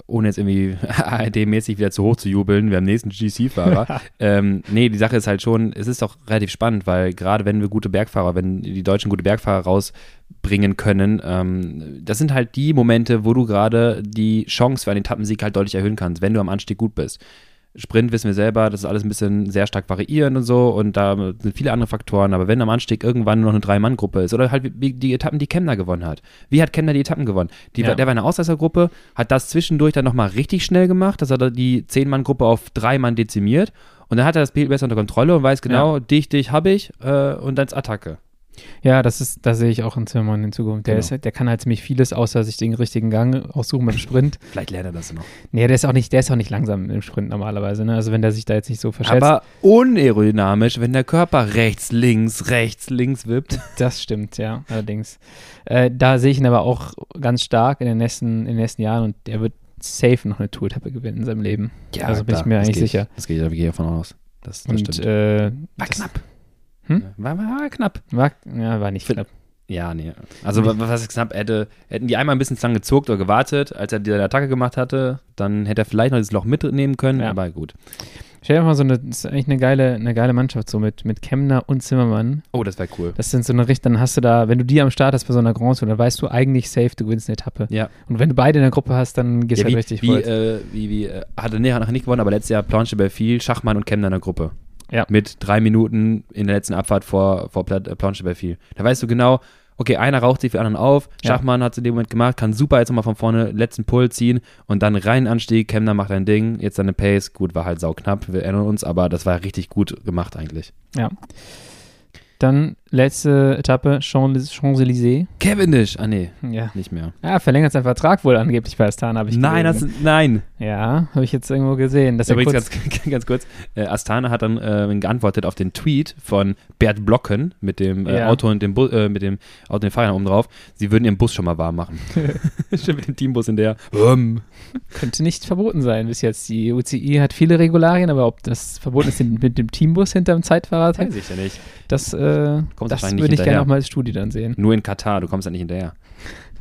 [SPEAKER 1] ohne jetzt irgendwie *laughs* ARD-mäßig wieder zu hoch zu jubeln, wir haben nächsten GC-Fahrer. *laughs* ähm, nee, die Sache ist halt schon, es ist doch relativ spannend, weil gerade wenn wir gute Bergfahrer, wenn die Deutschen gute Bergfahrer rausbringen können, ähm, das sind halt die Momente, wo du gerade die Chance für einen Etappensieg halt deutlich erhöhen kannst, wenn du am Anstieg gut bist. Sprint wissen wir selber, das ist alles ein bisschen sehr stark variierend und so und da sind viele andere Faktoren, aber wenn am Anstieg irgendwann nur noch eine Drei-Mann-Gruppe ist oder halt wie die Etappen, die Kemner gewonnen hat. Wie hat Kemner die Etappen gewonnen? Die,
[SPEAKER 2] Ja.
[SPEAKER 1] Der war in einer Ausreißergruppe, hat das zwischendurch dann nochmal richtig schnell gemacht, dass er die Zehn-Mann-Gruppe auf drei Mann dezimiert und dann hat er das Bild besser unter Kontrolle und weiß genau, dich, dich habe ich äh, und dann ist Attacke.
[SPEAKER 2] Ja, das ist, da sehe ich auch einen Zimmermann in Zukunft. Der,
[SPEAKER 1] Genau.
[SPEAKER 2] ist, der kann halt ziemlich vieles, außer sich den richtigen Gang aussuchen beim Sprint.
[SPEAKER 1] Vielleicht lernt er das noch.
[SPEAKER 2] Nee, der ist auch nicht, der ist auch nicht langsam im Sprint normalerweise, ne? Also wenn der sich da jetzt nicht so verschätzt.
[SPEAKER 1] Aber unaerodynamisch, wenn der Körper rechts, links, rechts, links wippt.
[SPEAKER 2] Das stimmt, ja, allerdings. Äh, da sehe ich ihn aber auch ganz stark in den nächsten, in den nächsten Jahren und der wird safe noch eine Tour-Etappe gewinnen in seinem Leben. also bin ich mir eigentlich sicher.
[SPEAKER 1] Das gehe ich, da gehe ich davon aus. Das, das
[SPEAKER 2] Und
[SPEAKER 1] stimmt.
[SPEAKER 2] äh,
[SPEAKER 1] war
[SPEAKER 2] das
[SPEAKER 1] knapp.
[SPEAKER 2] Hm?
[SPEAKER 1] War, war, war knapp.
[SPEAKER 2] War, ja, war nicht
[SPEAKER 1] Für-
[SPEAKER 2] knapp.
[SPEAKER 1] Ja, nee. Also wa- was ist knapp? Hätte, hätten die einmal ein bisschen zu lange gezuckt oder gewartet, als er die Attacke gemacht hatte, dann hätte er vielleicht noch dieses Loch mitnehmen können,
[SPEAKER 2] Ja.
[SPEAKER 1] aber gut.
[SPEAKER 2] Stell dir mal so eine, das ist eigentlich eine geile, eine geile Mannschaft so mit, mit Kemner und Zimmermann.
[SPEAKER 1] Oh, das wäre cool.
[SPEAKER 2] Das sind so eine Richt, dann hast du da, wenn du die am Start hast bei so einer Grand Tour, dann weißt du eigentlich safe, du gewinnst eine Etappe.
[SPEAKER 1] Ja.
[SPEAKER 2] Und wenn du beide in der Gruppe hast, dann gehst
[SPEAKER 1] Ja,
[SPEAKER 2] du
[SPEAKER 1] wie,
[SPEAKER 2] halt richtig
[SPEAKER 1] wie,
[SPEAKER 2] voll.
[SPEAKER 1] äh, wie, wie, äh, hatte nee, hat nicht gewonnen, aber letztes Jahr Planche Belfil, Schachmann und Kemner in der Gruppe.
[SPEAKER 2] Ja.
[SPEAKER 1] Mit drei Minuten in der letzten Abfahrt vor, vor Pla- äh, Planche Belfil. Da weißt du genau, okay, einer raucht sich für anderen auf,
[SPEAKER 2] Ja.
[SPEAKER 1] Schachmann hat es in dem Moment gemacht, kann super jetzt nochmal von vorne letzten Pull ziehen und dann rein Anstieg, Kemner macht ein Ding, jetzt seine Pace, gut, war halt sauknapp, wir erinnern uns, aber das war richtig gut gemacht eigentlich.
[SPEAKER 2] ja. Dann letzte Etappe, Champs- Champs-Élysées.
[SPEAKER 1] Cavendish, ah nee,
[SPEAKER 2] Ja.
[SPEAKER 1] nicht mehr.
[SPEAKER 2] Ja, verlängert seinen Vertrag wohl angeblich bei Astana, habe ich
[SPEAKER 1] Nein, das, nein.
[SPEAKER 2] Ja, habe ich jetzt irgendwo gesehen. Dass
[SPEAKER 1] Übrigens
[SPEAKER 2] kurz, *laughs*
[SPEAKER 1] ganz, ganz kurz, äh, Astana hat dann äh, geantwortet auf den Tweet von Bert Blocken mit dem äh,
[SPEAKER 2] Ja.
[SPEAKER 1] Auto und dem, Bu äh, mit dem Auto und den Fahrern oben drauf. Sie würden ihren Bus schon mal warm machen. *laughs* *laughs* Schön mit dem Teambus in der. Ähm.
[SPEAKER 2] könnte nicht verboten sein bis jetzt. Die UCI hat viele Regularien, aber ob das verboten ist mit dem Teambus hinterm Zeitfahrer,
[SPEAKER 1] Weiß ich ja nicht.
[SPEAKER 2] das, äh, das würde ich gerne auch mal als Studie dann sehen.
[SPEAKER 1] Nur in Katar, du kommst da nicht hinterher.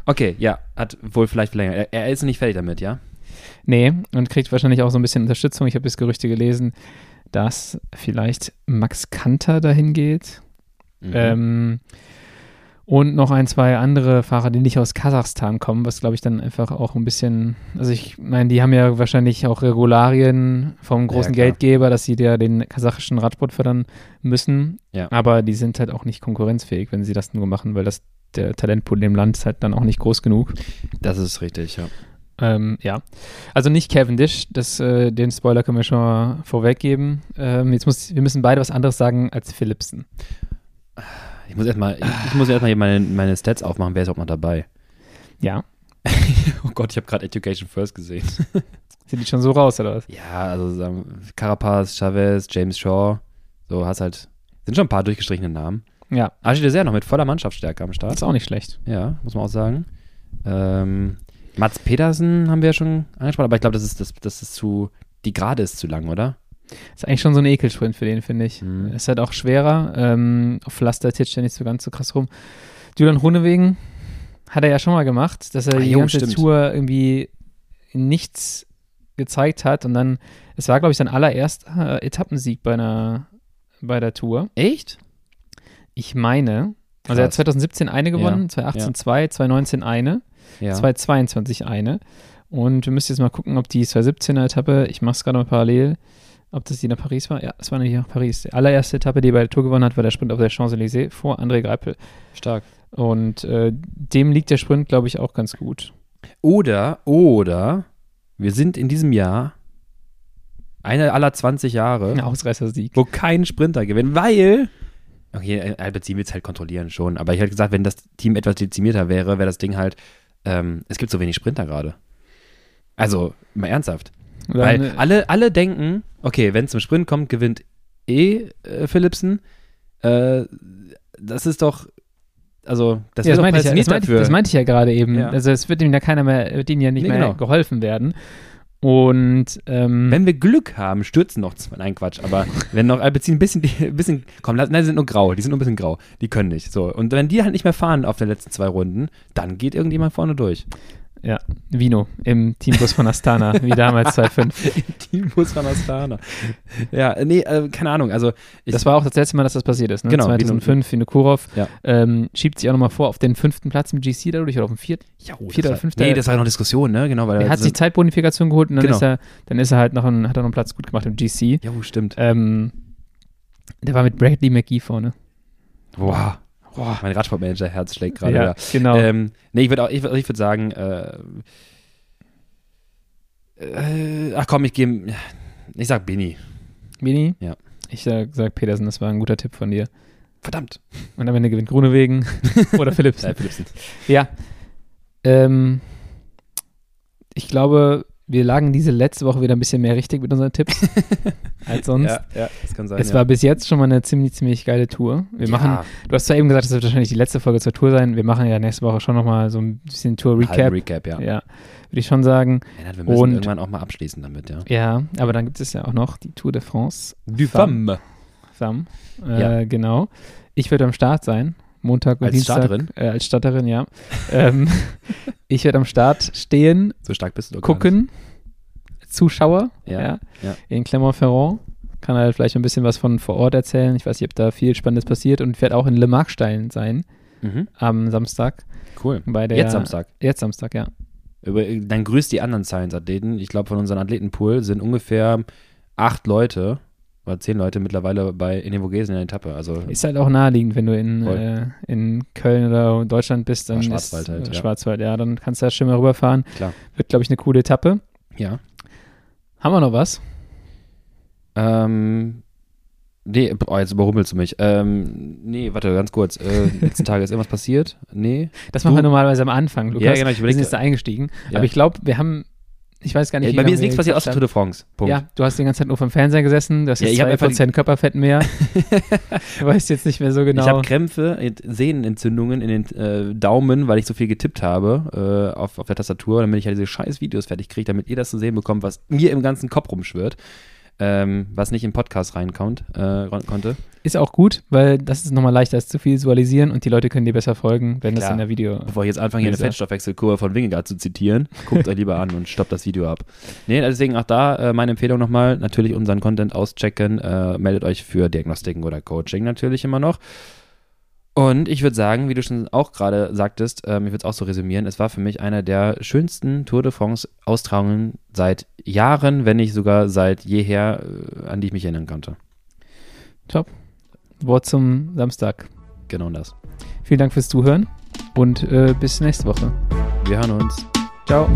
[SPEAKER 1] Okay, ja, hat wohl vielleicht verlängert. Er, er ist nicht fertig damit, ja?
[SPEAKER 2] Nee, und kriegt wahrscheinlich auch so ein bisschen Unterstützung. Ich habe das Gerüchte gelesen, dass vielleicht Max Kanter dahin geht.
[SPEAKER 1] Mhm.
[SPEAKER 2] Ähm, und noch ein, zwei andere Fahrer, die nicht aus Kasachstan kommen, was glaube ich dann einfach auch ein bisschen, also ich meine, die haben ja wahrscheinlich auch Regularien vom großen
[SPEAKER 1] klar.
[SPEAKER 2] Geldgeber, dass sie ja den kasachischen Radsport fördern müssen.
[SPEAKER 1] Ja.
[SPEAKER 2] Aber die sind halt auch nicht konkurrenzfähig, wenn sie das nur machen, weil das der Talentpool in dem Land ist halt dann auch nicht groß genug.
[SPEAKER 1] das ist richtig, ja.
[SPEAKER 2] Ähm, ja, also nicht Cavendish, das, äh, den Spoiler können wir schon mal vorweggeben. Ähm, jetzt muss, wir müssen beide was anderes sagen als Philipsen.
[SPEAKER 1] Ich muss erstmal, ich, ich muss erstmal hier meine, meine Stats aufmachen, wer ist auch noch dabei.
[SPEAKER 2] Ja, *laughs*
[SPEAKER 1] Oh Gott, ich habe gerade Education First gesehen. *laughs*
[SPEAKER 2] sind die schon so raus oder was?
[SPEAKER 1] Ja, also Carapaz, Chavez, James Shaw, so hast halt, sind schon ein paar durchgestrichene Namen.
[SPEAKER 2] Ja,
[SPEAKER 1] Archie Dessert noch mit voller Mannschaftsstärke am
[SPEAKER 2] das
[SPEAKER 1] Start.
[SPEAKER 2] ist auch nicht schlecht.
[SPEAKER 1] Ja, muss man auch sagen. Ähm, Mats Petersen haben wir ja schon angesprochen, aber ich glaube, das ist, das, das ist zu, die Gerade ist zu lang, oder?
[SPEAKER 2] Ist eigentlich schon so ein Ekelsprint für den, finde ich.
[SPEAKER 1] Mhm.
[SPEAKER 2] Ist halt auch schwerer. Ähm, auf Pflaster titscht er nicht so ganz so krass rum. Julian Runewegen hat er ja schon mal gemacht, dass er
[SPEAKER 1] Ah,
[SPEAKER 2] die
[SPEAKER 1] jo,
[SPEAKER 2] ganze
[SPEAKER 1] stimmt.
[SPEAKER 2] Tour irgendwie nichts gezeigt hat und dann, es war, glaube ich, sein allererster äh, Etappensieg bei einer bei der Tour.
[SPEAKER 1] Echt?
[SPEAKER 2] Ich meine, also er hat
[SPEAKER 1] Krass.
[SPEAKER 2] 2017 eine gewonnen, 2018 zwei, 2019 eine,
[SPEAKER 1] Ja.
[SPEAKER 2] 2022 eine. Und wir müssen jetzt mal gucken, ob die 2017er Etappe, ich mache es gerade mal parallel, ob das die nach Paris war. Ja, es war nämlich nach Paris. Die allererste Etappe, die er bei der Tour gewonnen hat, war der Sprint auf der Champs-Élysées vor André Greipel.
[SPEAKER 1] Stark.
[SPEAKER 2] Und äh, dem liegt der Sprint, glaube ich, auch ganz gut.
[SPEAKER 1] Oder, oder, wir sind in diesem Jahr einer aller 20 Jahre,
[SPEAKER 2] Ein Ausreißersieg.
[SPEAKER 1] wo kein Sprinter gewinnt, weil. Okay, Albert es halt kontrollieren schon, aber ich hätte gesagt, wenn das Team etwas dezimierter wäre, wäre das Ding halt, ähm, es gibt so wenig Sprinter gerade. Also, mal ernsthaft. Weil
[SPEAKER 2] Dann, äh,
[SPEAKER 1] alle, alle denken, okay, wenn es zum Sprint kommt, gewinnt eh äh, Philipsen. Äh, das ist doch, also, das
[SPEAKER 2] ja,
[SPEAKER 1] wird
[SPEAKER 2] das, meinte ich ja, das, meinte, das meinte ich ja gerade eben.
[SPEAKER 1] Ja.
[SPEAKER 2] Also es wird ihm ja keiner mehr, wird ihnen ja nicht
[SPEAKER 1] Nee,
[SPEAKER 2] mehr
[SPEAKER 1] genau.
[SPEAKER 2] geholfen werden. Und ähm,
[SPEAKER 1] Wenn wir Glück haben, stürzen noch zwei. Nein, Quatsch. Aber *laughs* wenn noch Alpecin ein bisschen, ein bisschen, komm, lass- nein, die sind nur grau. Die sind nur ein bisschen grau. Die können nicht. So. Und wenn die halt nicht mehr fahren auf den letzten zwei Runden, dann geht irgendjemand vorne durch.
[SPEAKER 2] Ja, Vino im Teambus von Astana, wie *laughs* damals 2005.
[SPEAKER 1] Im Teambus von Astana. ja, nee, äh, keine Ahnung. Also,
[SPEAKER 2] Das war auch das letzte Mal, dass das passiert ist. Ne?
[SPEAKER 1] Genau,
[SPEAKER 2] 2005, Vinokurov
[SPEAKER 1] Ja.
[SPEAKER 2] ähm, schiebt sich auch nochmal vor auf den fünften Platz im GC dadurch oder auf den vierten.
[SPEAKER 1] ja,
[SPEAKER 2] Vierter
[SPEAKER 1] das
[SPEAKER 2] oder fünfter-
[SPEAKER 1] Nee, das war noch Diskussion, ne? Genau, weil
[SPEAKER 2] Er hat
[SPEAKER 1] so-
[SPEAKER 2] sich Zeitbonifikation geholt und dann,
[SPEAKER 1] Genau.
[SPEAKER 2] ist er, dann ist er halt noch einen, hat er noch einen Platz gut gemacht im GC.
[SPEAKER 1] Ja, stimmt.
[SPEAKER 2] Ähm, der war mit Bradley McGee vorne.
[SPEAKER 1] Boah. Boah. Mein Radsportmanager Herz schlägt gerade.
[SPEAKER 2] ja,
[SPEAKER 1] Ja.
[SPEAKER 2] genau.
[SPEAKER 1] Ähm, nee, ich würde ich, würd- ich würd sagen, äh, äh, ach komm, ich gehe, ich sag Bini.
[SPEAKER 2] Mini?
[SPEAKER 1] Ja.
[SPEAKER 2] Ich sag, sag Petersen, das war ein guter Tipp von dir.
[SPEAKER 1] Verdammt.
[SPEAKER 2] Und am Ende gewinnt Grunewegen *laughs* oder Philips.
[SPEAKER 1] Äh, Philipsen.
[SPEAKER 2] Ja. Ähm, ich glaube, wir lagen diese letzte Woche wieder ein bisschen mehr richtig mit unseren Tipps *laughs* als sonst.
[SPEAKER 1] Ja, ja, das kann sein.
[SPEAKER 2] Es
[SPEAKER 1] ja.
[SPEAKER 2] war bis jetzt schon mal eine ziemlich, ziemlich geile Tour. Wir machen,
[SPEAKER 1] ja,
[SPEAKER 2] du hast zwar eben gesagt, das wird wahrscheinlich die letzte Folge zur Tour sein. Wir machen ja nächste Woche schon nochmal so ein bisschen Tour-Recap.
[SPEAKER 1] halben Recap, ja.
[SPEAKER 2] Ja, würde ich schon sagen.
[SPEAKER 1] Ja, wir müssen
[SPEAKER 2] Und-
[SPEAKER 1] irgendwann auch mal abschließen damit, ja.
[SPEAKER 2] Ja, aber dann gibt es ja auch noch die Tour de France.
[SPEAKER 1] Du
[SPEAKER 2] Femme. Sam. Äh,
[SPEAKER 1] Ja.
[SPEAKER 2] Genau. Ich werde am Start sein. Montag und
[SPEAKER 1] Als
[SPEAKER 2] Dienstag.
[SPEAKER 1] Starterin?
[SPEAKER 2] Äh, als Starterin, ja. ähm, *laughs* ich werde am Start stehen,
[SPEAKER 1] So stark bist du doch
[SPEAKER 2] gucken, Zuschauer
[SPEAKER 1] Ja,
[SPEAKER 2] ja,
[SPEAKER 1] ja.
[SPEAKER 2] in Clermont-Ferrand. Kann halt vielleicht ein bisschen was von vor Ort erzählen. Ich weiß nicht, ob da viel Spannendes passiert. Und ich werde auch in Le Markstein sein.
[SPEAKER 1] Mhm.
[SPEAKER 2] am Samstag.
[SPEAKER 1] Cool.
[SPEAKER 2] Bei der,
[SPEAKER 1] Jetzt Samstag.
[SPEAKER 2] Jetzt Samstag, ja.
[SPEAKER 1] Über, dann grüßt die anderen Science-Athleten. Ich glaube, von unserem Athletenpool sind ungefähr acht Leute oder zehn Leute mittlerweile bei in den Vogesen in der Etappe. Also
[SPEAKER 2] Ist halt auch naheliegend, wenn du in, äh, in Köln oder Deutschland bist. Dann
[SPEAKER 1] Oder Schwarzwald
[SPEAKER 2] ist,
[SPEAKER 1] halt, ja.
[SPEAKER 2] Schwarzwald, ja. Dann kannst du da schon mal rüberfahren.
[SPEAKER 1] Klar.
[SPEAKER 2] Wird, glaube ich, eine coole Etappe.
[SPEAKER 1] ja.
[SPEAKER 2] Haben wir noch was?
[SPEAKER 1] Ähm, nee, oh, jetzt überrumpelst du mich. Ähm, nee, warte, ganz kurz. Äh, letzten *laughs* Tage ist irgendwas passiert? Nee.
[SPEAKER 2] Das machen
[SPEAKER 1] Du-
[SPEAKER 2] wir normalerweise am Anfang, Lukas.
[SPEAKER 1] Ja, genau, ich
[SPEAKER 2] wir
[SPEAKER 1] überleg-
[SPEAKER 2] sind jetzt da eingestiegen.
[SPEAKER 1] Ja.
[SPEAKER 2] Aber ich glaube, wir haben, ich weiß gar nicht, wie
[SPEAKER 1] bei mir ist nichts passiert außer
[SPEAKER 2] gequatscht
[SPEAKER 1] Tour de France. Punkt.
[SPEAKER 2] Ja, du hast die ganze Zeit nur vom Fernseher gesessen, du hast
[SPEAKER 1] Ja,
[SPEAKER 2] jetzt
[SPEAKER 1] ich hab einfach
[SPEAKER 2] 2% Körperfett mehr. du *laughs* *laughs* weißt jetzt nicht mehr so genau.
[SPEAKER 1] Ich habe Krämpfe, Sehnenentzündungen in den äh, Daumen, weil ich so viel getippt habe äh, auf, auf der Tastatur, damit ich halt diese scheiß Videos fertig kriege, damit ihr das zu sehen bekommt, was mir im ganzen Kopf rumschwirrt. Ähm, was nicht im Podcast reinkommt, äh, konnte.
[SPEAKER 2] Ist auch gut, weil das ist nochmal leichter als zu visualisieren und die Leute können dir besser folgen, wenn das
[SPEAKER 1] Klar.
[SPEAKER 2] in der Video.
[SPEAKER 1] Bevor ich jetzt anfange, hier eine. Fettstoffwechselkurve von Wingegaard zu zitieren, guckt euch lieber an und stoppt das Video ab. Nee, deswegen auch da äh, meine Empfehlung nochmal, natürlich unseren Content auschecken, äh, meldet euch für Diagnostiken oder Coaching natürlich immer noch. Und ich würde sagen, wie du schon auch gerade sagtest, ähm, ich würde es auch so resümieren, es war für mich einer der schönsten Tour de France Austragungen seit Jahren, wenn nicht sogar seit jeher, äh, an die ich mich erinnern konnte.
[SPEAKER 2] Wort zum Samstag.
[SPEAKER 1] Genau das.
[SPEAKER 2] Vielen Dank fürs Zuhören und äh, bis nächste Woche.
[SPEAKER 1] Wir hören uns.
[SPEAKER 2] Ciao.